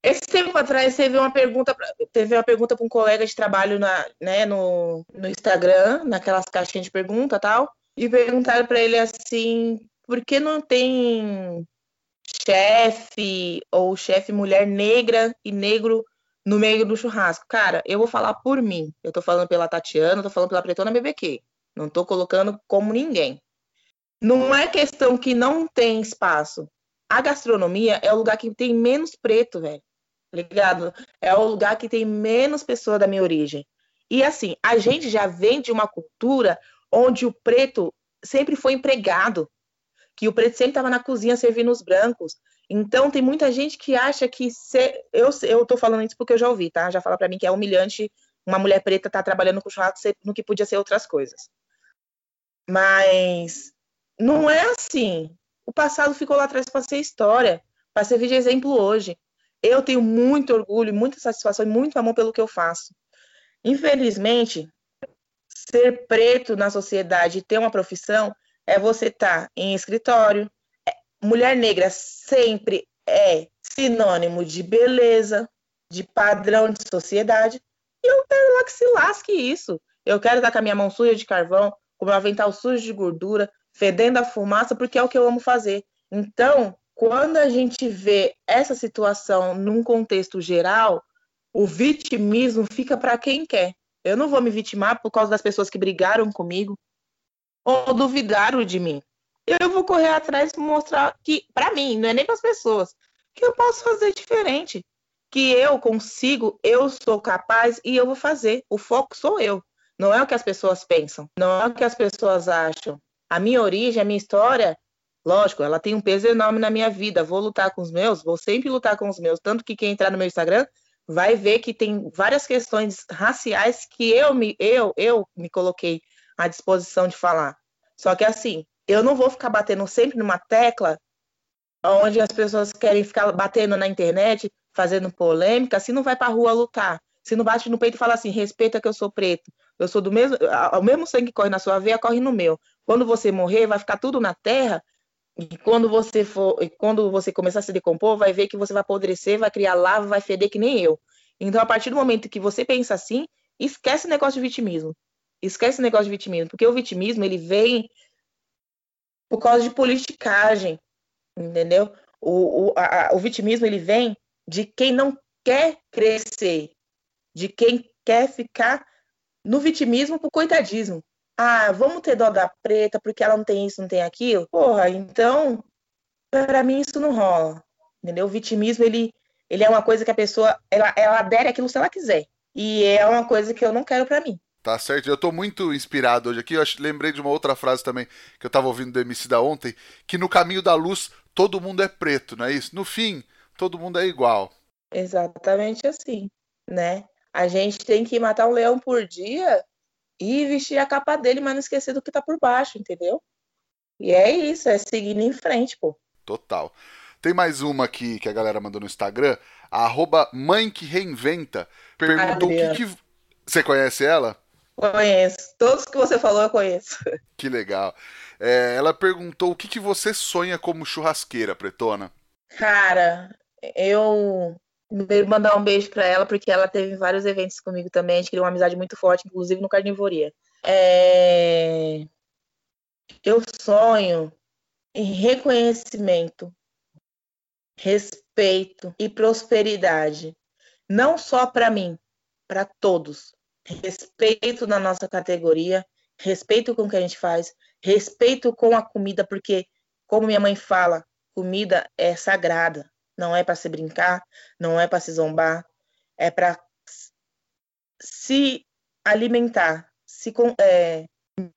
Esse tempo atrás teve uma pergunta, teve uma pergunta para um colega de trabalho na, né, no, no Instagram, naquelas caixinhas de pergunta tal, e perguntaram para ele assim, por que não tem chefe ou chefe mulher negra e negro no meio do churrasco? Cara, eu vou falar por mim. Eu tô falando pela Tatiana, tô falando pela Pretona BBQ. Não tô colocando como ninguém. Não é questão que não tem espaço. A gastronomia é o lugar que tem menos preto, velho ligado? É o lugar que tem menos pessoas da minha origem. E assim, a gente já vem de uma cultura onde o preto sempre foi empregado, que o preto sempre estava na cozinha servindo os brancos. Então tem muita gente que acha que eu eu tô falando isso porque eu já ouvi, tá? Já fala para mim que é humilhante uma mulher preta estar tá trabalhando com churrasco no que podia ser outras coisas. Mas não é assim. O passado ficou lá atrás para ser história, para servir de exemplo hoje. Eu tenho muito orgulho, muita satisfação e muito amor pelo que eu faço. Infelizmente, ser preto na sociedade e ter uma profissão é você estar tá em escritório. É, mulher negra sempre é sinônimo de beleza, de padrão de sociedade. E eu quero lá que se lasque isso. Eu quero estar com a minha mão suja de carvão, com o meu avental sujo de gordura, fedendo a fumaça, porque é o que eu amo fazer. Então, quando a gente vê essa situação num contexto geral, o vitimismo fica para quem quer. Eu não vou me vitimar por causa das pessoas que brigaram comigo ou duvidaram de mim. Eu vou correr atrás e mostrar que, para mim, não é nem para as pessoas, que eu posso fazer diferente. Que eu consigo, eu sou capaz e eu vou fazer. O foco sou eu. Não é o que as pessoas pensam, não é o que as pessoas acham. A minha origem, a minha história Lógico, ela tem um peso enorme na minha vida. Vou lutar com os meus, vou sempre lutar com os meus. Tanto que quem entrar no meu Instagram vai ver que tem várias questões raciais que eu me, eu, eu me coloquei à disposição de falar. Só que assim, eu não vou ficar batendo sempre numa tecla onde as pessoas querem ficar batendo na internet, fazendo polêmica, se não vai para a rua lutar. Se não bate no peito e fala assim, respeita que eu sou preto. Eu sou do mesmo, o mesmo sangue que corre na sua veia, corre no meu. Quando você morrer, vai ficar tudo na terra e quando você for, quando você começar a se decompor, vai ver que você vai apodrecer, vai criar lava, vai feder que nem eu. Então, a partir do momento que você pensa assim, esquece o negócio de vitimismo. Esquece o negócio de vitimismo, porque o vitimismo ele vem por causa de politicagem, entendeu? O, o, a, o vitimismo ele vem de quem não quer crescer, de quem quer ficar no vitimismo pro coitadismo. Ah, vamos ter dó da preta porque ela não tem isso, não tem aquilo. Porra, então, para mim isso não rola. Entendeu? O vitimismo, ele, ele é uma coisa que a pessoa, ela, ela adere aquilo se ela quiser. E é uma coisa que eu não quero para mim. Tá certo. Eu tô muito inspirado hoje aqui. Eu lembrei de uma outra frase também que eu tava ouvindo do MC da ontem, que no caminho da luz todo mundo é preto, não é isso? No fim, todo mundo é igual. Exatamente assim, né? A gente tem que matar um leão por dia e vestir a capa dele, mas não esquecer do que tá por baixo, entendeu? E é isso, é seguindo em frente, pô. Total. Tem mais uma aqui que a galera mandou no Instagram, a arroba mãe que reinventa. Perguntou o que, que. Você conhece ela? Conheço. Todos que você falou eu conheço. Que legal. É, ela perguntou o que, que você sonha como churrasqueira, Pretona? Cara, eu Primeiro mandar um beijo para ela, porque ela teve vários eventos comigo também. A gente criou uma amizade muito forte, inclusive no Carnivoria. É... Eu sonho em reconhecimento, respeito e prosperidade. Não só para mim, para todos. Respeito na nossa categoria, respeito com o que a gente faz, respeito com a comida, porque, como minha mãe fala, comida é sagrada não é para se brincar, não é para se zombar, é para se alimentar, se é,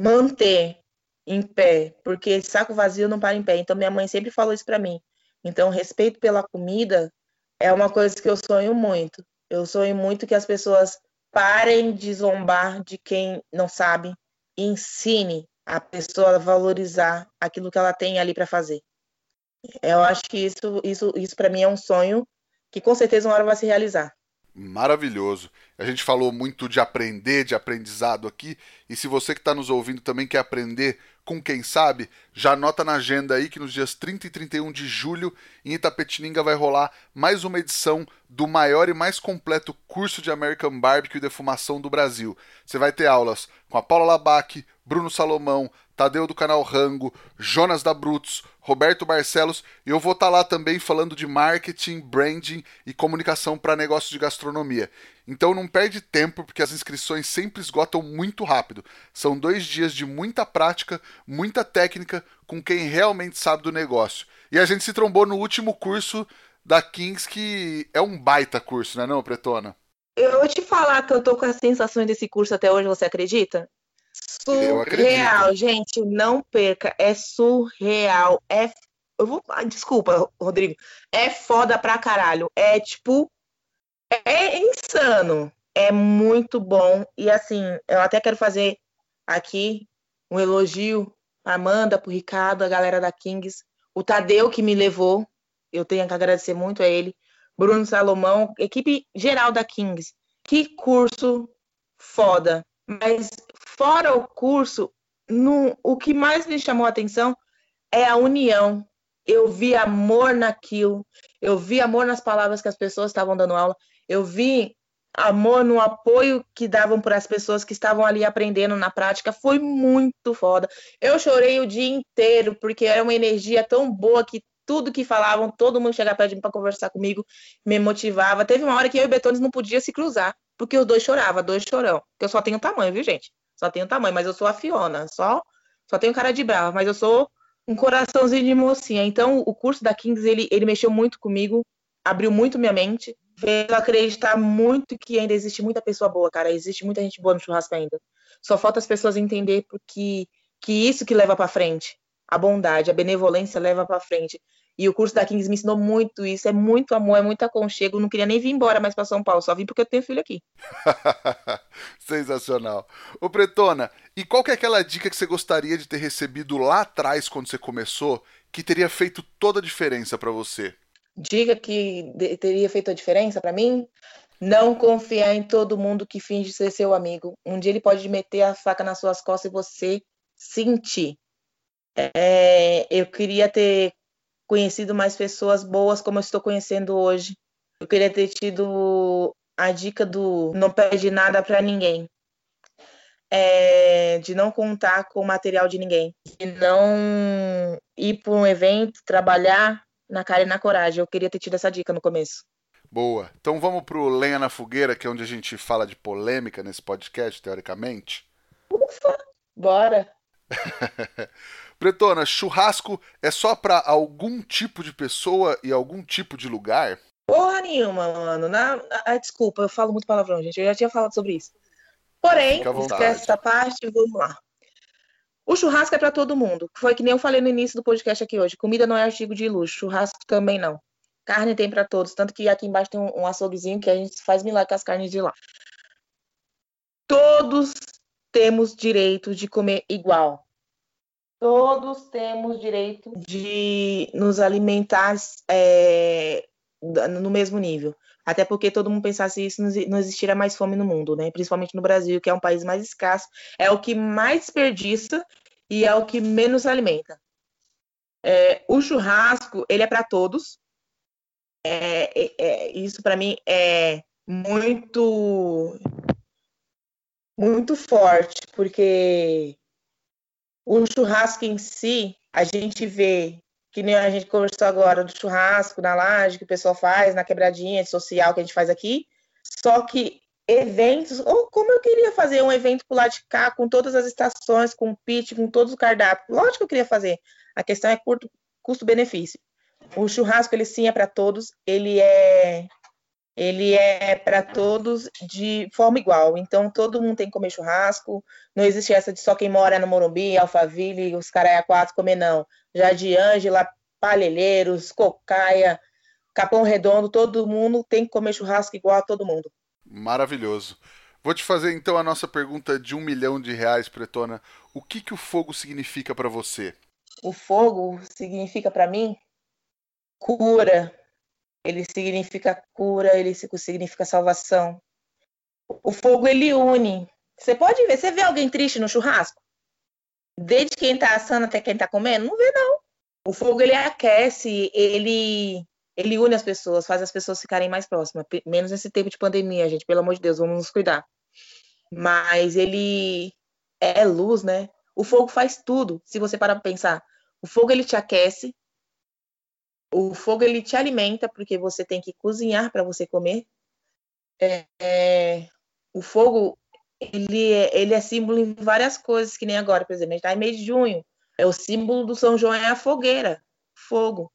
manter em pé, porque saco vazio não para em pé. Então minha mãe sempre falou isso para mim. Então respeito pela comida é uma coisa que eu sonho muito. Eu sonho muito que as pessoas parem de zombar de quem não sabe e ensine a pessoa a valorizar aquilo que ela tem ali para fazer. Eu acho que isso, isso, isso para mim é um sonho que com certeza uma hora vai se realizar. Maravilhoso. A gente falou muito de aprender, de aprendizado aqui. E se você que está nos ouvindo também quer aprender com quem sabe, já anota na agenda aí que nos dias 30 e 31 de julho, em Itapetininga, vai rolar mais uma edição do maior e mais completo curso de American Barbecue e defumação do Brasil. Você vai ter aulas com a Paula Labac, Bruno Salomão, Tadeu do canal Rango, Jonas da Brutos, Roberto Barcelos, e eu vou estar tá lá também falando de marketing, branding e comunicação para negócios de gastronomia. Então não perde tempo, porque as inscrições sempre esgotam muito rápido. São dois dias de muita prática, muita técnica com quem realmente sabe do negócio. E a gente se trombou no último curso da Kings, que é um baita curso, né não, Pretona? Eu te falar que eu tô com as sensações desse curso até hoje, você acredita? Surreal, gente, não perca. É surreal. É. Eu vou. desculpa, Rodrigo. É foda pra caralho. É tipo. É insano. É muito bom. E assim, eu até quero fazer aqui um elogio pra Amanda, pro Ricardo, a galera da Kings. O Tadeu que me levou. Eu tenho que agradecer muito a ele. Bruno Salomão, equipe geral da Kings. Que curso foda. Mas fora o curso, no, o que mais me chamou a atenção é a união. Eu vi amor naquilo, eu vi amor nas palavras que as pessoas estavam dando aula, eu vi amor no apoio que davam para as pessoas que estavam ali aprendendo na prática. Foi muito foda. Eu chorei o dia inteiro, porque era uma energia tão boa que tudo que falavam, todo mundo chegava perto de mim para conversar comigo, me motivava. Teve uma hora que eu e Betones não podia se cruzar, porque os dois choravam, dois chorão. Porque eu só tenho tamanho, viu, gente? Só tenho tamanho, mas eu sou a Fiona, só só tenho cara de brava, mas eu sou um coraçãozinho de mocinha. Então, o curso da Kings, ele, ele mexeu muito comigo, abriu muito minha mente, fez eu acreditar muito que ainda existe muita pessoa boa, cara. Existe muita gente boa no churrasco ainda. Só falta as pessoas entender porque que isso que leva para frente. A bondade, a benevolência leva para frente. E o curso da Kings me ensinou muito isso. É muito amor, é muito aconchego. Não queria nem vir embora mais para São Paulo, só vim porque eu tenho filho aqui. Sensacional. Ô Pretona, e qual que é aquela dica que você gostaria de ter recebido lá atrás quando você começou, que teria feito toda a diferença para você? Dica que teria feito a diferença para mim? Não confiar em todo mundo que finge ser seu amigo. Um dia ele pode meter a faca nas suas costas e você sentir. É, eu queria ter conhecido mais pessoas boas como eu estou conhecendo hoje. Eu queria ter tido a dica do não pede nada para ninguém. É, de não contar com o material de ninguém. De não ir para um evento, trabalhar na cara e na coragem. Eu queria ter tido essa dica no começo. Boa. Então vamos pro Lenha na Fogueira, que é onde a gente fala de polêmica nesse podcast, teoricamente. Ufa, bora. Pretona, churrasco é só para algum tipo de pessoa e algum tipo de lugar? Porra nenhuma, mano. Na, na, ah, desculpa, eu falo muito palavrão, gente. Eu já tinha falado sobre isso. Porém, esquece essa parte, vamos lá. O churrasco é para todo mundo. Foi que nem eu falei no início do podcast aqui hoje. Comida não é artigo de luxo, churrasco também não. Carne tem para todos, tanto que aqui embaixo tem um, um açouguezinho que a gente faz milagre com as carnes de lá. Todos temos direito de comer igual. Todos temos direito de nos alimentar é, no mesmo nível. Até porque todo mundo pensasse isso, não existiria mais fome no mundo, né? Principalmente no Brasil, que é um país mais escasso, é o que mais desperdiça e é o que menos alimenta. É, o churrasco, ele é para todos. É, é, é isso para mim é muito muito forte, porque o churrasco em si, a gente vê que nem a gente conversou agora do churrasco na laje que o pessoal faz, na quebradinha social que a gente faz aqui. Só que eventos, ou como eu queria fazer um evento por lá de cá, com todas as estações, com pitch, com todos os cardápios. Lógico que eu queria fazer. A questão é curto custo-benefício. O churrasco, ele sim é para todos, ele é ele é para todos de forma igual. Então, todo mundo tem que comer churrasco. Não existe essa de só quem mora no Morumbi, Alphaville, os Caraia quatro comer, não. Jardim Ângela, Palhelheiros, Cocaia, Capão Redondo, todo mundo tem que comer churrasco igual a todo mundo. Maravilhoso. Vou te fazer então a nossa pergunta de um milhão de reais, Pretona. O que, que o fogo significa para você? O fogo significa para mim cura, ele significa cura, ele significa salvação. O fogo ele une. Você pode ver, você vê alguém triste no churrasco? Desde quem tá assando até quem tá comendo? Não vê não. O fogo ele aquece, ele ele une as pessoas, faz as pessoas ficarem mais próximas, menos nesse tempo de pandemia, gente, pelo amor de Deus, vamos nos cuidar. Mas ele é luz, né? O fogo faz tudo, se você parar para pensar. O fogo ele te aquece, o fogo ele te alimenta porque você tem que cozinhar para você comer. É, é, o fogo ele é, ele é símbolo em várias coisas, que nem agora, por exemplo, a gente está em mês de junho. É o símbolo do São João é a fogueira, fogo.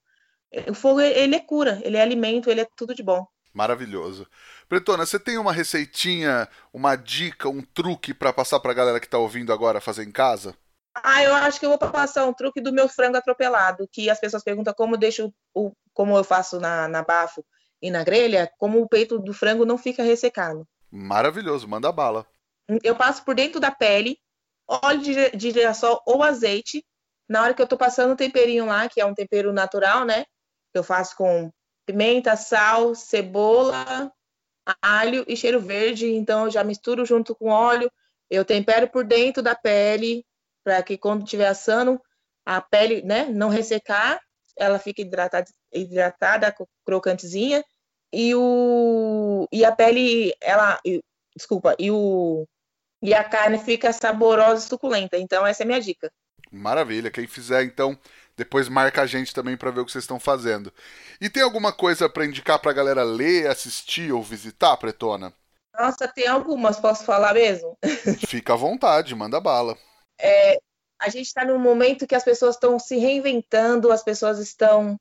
O fogo ele é cura, ele é alimento, ele é tudo de bom. Maravilhoso. Bretona, você tem uma receitinha, uma dica, um truque para passar para a galera que está ouvindo agora fazer em casa? Ah, eu acho que eu vou passar um truque do meu frango atropelado, que as pessoas perguntam como deixo o, como eu faço na, na bafo e na grelha, como o peito do frango não fica ressecado. Maravilhoso, manda bala. Eu passo por dentro da pele, óleo de, de girassol ou azeite. Na hora que eu tô passando o temperinho lá, que é um tempero natural, né? Eu faço com pimenta, sal, cebola, alho e cheiro verde. Então eu já misturo junto com óleo. Eu tempero por dentro da pele, para que quando estiver assando, a pele né, não ressecar, ela fica hidratada, hidratada crocantezinha, e, o, e a pele, ela, desculpa, e, o, e a carne fica saborosa e suculenta. Então, essa é a minha dica. Maravilha. Quem fizer, então, depois marca a gente também para ver o que vocês estão fazendo. E tem alguma coisa para indicar para a galera ler, assistir ou visitar, Pretona? Nossa, tem algumas, posso falar mesmo? Fica à vontade, manda bala é, a gente está num momento que as pessoas estão se reinventando, as pessoas estão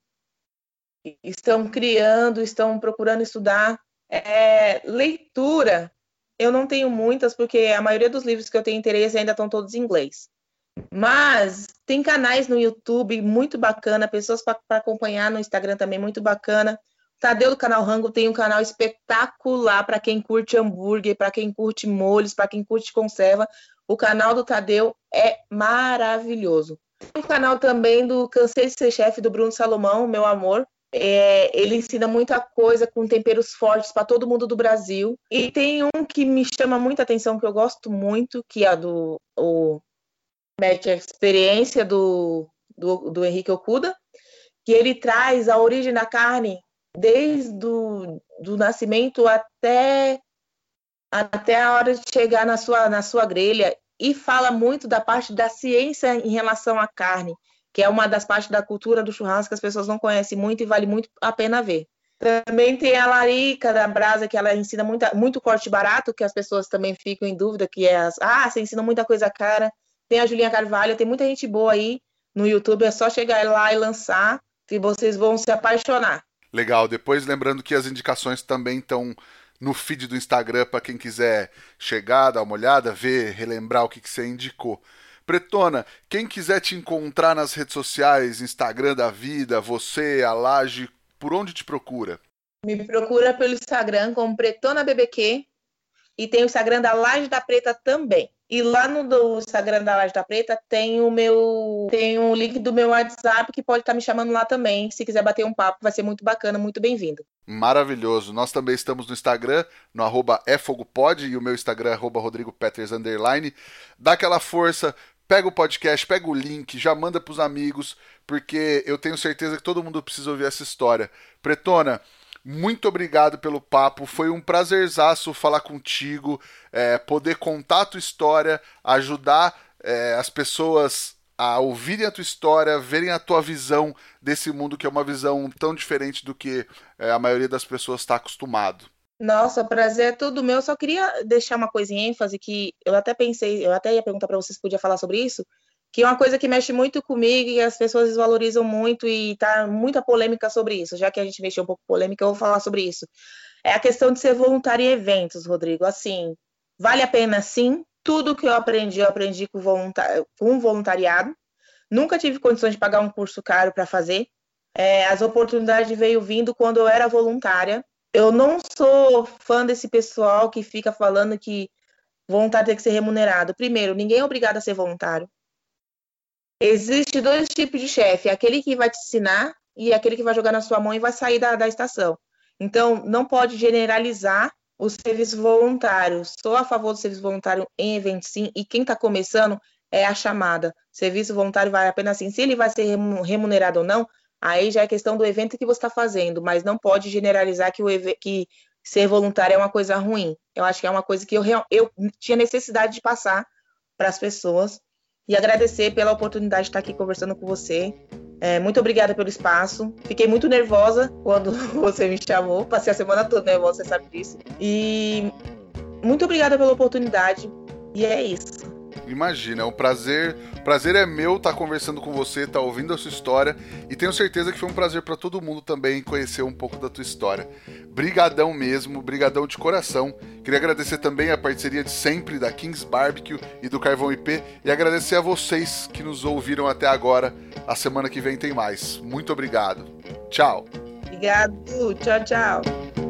estão criando, estão procurando estudar. É, leitura, eu não tenho muitas, porque a maioria dos livros que eu tenho interesse ainda estão todos em inglês. Mas tem canais no YouTube muito bacana, pessoas para acompanhar no Instagram também muito bacana. Tadeu do canal Rango tem um canal espetacular para quem curte hambúrguer, para quem curte molhos, para quem curte conserva. O canal do Tadeu é maravilhoso. Tem um canal também do Cansei de Ser Chefe, do Bruno Salomão, meu amor. É, ele ensina muita coisa com temperos fortes para todo mundo do Brasil. E tem um que me chama muita atenção, que eu gosto muito, que é do o Match Experiência do, do, do Henrique Okuda, que ele traz a origem da carne desde o do nascimento até até a hora de chegar na sua, na sua grelha e fala muito da parte da ciência em relação à carne, que é uma das partes da cultura do churrasco que as pessoas não conhecem muito e vale muito a pena ver. Também tem a Larica da Brasa, que ela ensina muita, muito corte barato, que as pessoas também ficam em dúvida, que é as, ah, você ensina muita coisa cara. Tem a Julinha Carvalho, tem muita gente boa aí no YouTube, é só chegar lá e lançar, que vocês vão se apaixonar. Legal, depois lembrando que as indicações também estão no feed do Instagram para quem quiser chegar, dar uma olhada, ver, relembrar o que, que você indicou. Pretona, quem quiser te encontrar nas redes sociais, Instagram da vida, você, a Laje, por onde te procura? Me procura pelo Instagram como Pretona BBQ e tem o Instagram da Laje da Preta também. E lá no do Instagram da Laje da Preta tem o meu tem o link do meu WhatsApp que pode estar me chamando lá também. Se quiser bater um papo, vai ser muito bacana, muito bem-vindo. Maravilhoso. Nós também estamos no Instagram, no arroba efogopod, e o meu Instagram é arroba rodrigopeters, underline. Dá aquela força, pega o podcast, pega o link, já manda pros amigos, porque eu tenho certeza que todo mundo precisa ouvir essa história. Pretona, muito obrigado pelo papo. Foi um prazerzaço falar contigo, é, poder contar a tua história, ajudar é, as pessoas a ouvirem a tua história, verem a tua visão desse mundo que é uma visão tão diferente do que é, a maioria das pessoas está acostumado. Nossa, prazer é tudo meu. Só queria deixar uma coisa em ênfase que eu até pensei, eu até ia perguntar para vocês se podia falar sobre isso, que é uma coisa que mexe muito comigo e as pessoas desvalorizam muito e tá muita polêmica sobre isso. Já que a gente mexeu um pouco polêmica, eu vou falar sobre isso. É a questão de ser voluntário em eventos, Rodrigo. Assim, vale a pena sim. Tudo que eu aprendi, eu aprendi com, voluntar com voluntariado. Nunca tive condições de pagar um curso caro para fazer. É, as oportunidades veio vindo quando eu era voluntária. Eu não sou fã desse pessoal que fica falando que voluntário tem que ser remunerado. Primeiro, ninguém é obrigado a ser voluntário. Existe dois tipos de chefe, aquele que vai te ensinar e aquele que vai jogar na sua mão e vai sair da, da estação. Então, não pode generalizar o serviço voluntário. Sou a favor do serviço voluntário em eventos, sim, e quem está começando é a chamada. Serviço voluntário vai apenas assim. Se ele vai ser remunerado ou não, aí já é questão do evento que você está fazendo, mas não pode generalizar que, o que ser voluntário é uma coisa ruim. Eu acho que é uma coisa que eu, eu tinha necessidade de passar para as pessoas e agradecer pela oportunidade de estar aqui conversando com você. É, muito obrigada pelo espaço. Fiquei muito nervosa quando você me chamou. Passei a semana toda nervosa, você sabe disso. E muito obrigada pela oportunidade. E é isso. Imagina, é um prazer. Prazer é meu estar conversando com você, estar ouvindo a sua história e tenho certeza que foi um prazer para todo mundo também conhecer um pouco da tua história. Brigadão mesmo, brigadão de coração. Queria agradecer também a parceria de sempre da Kings Barbecue e do Carvão IP e agradecer a vocês que nos ouviram até agora. A semana que vem tem mais. Muito obrigado. Tchau. Obrigado. Tchau, tchau.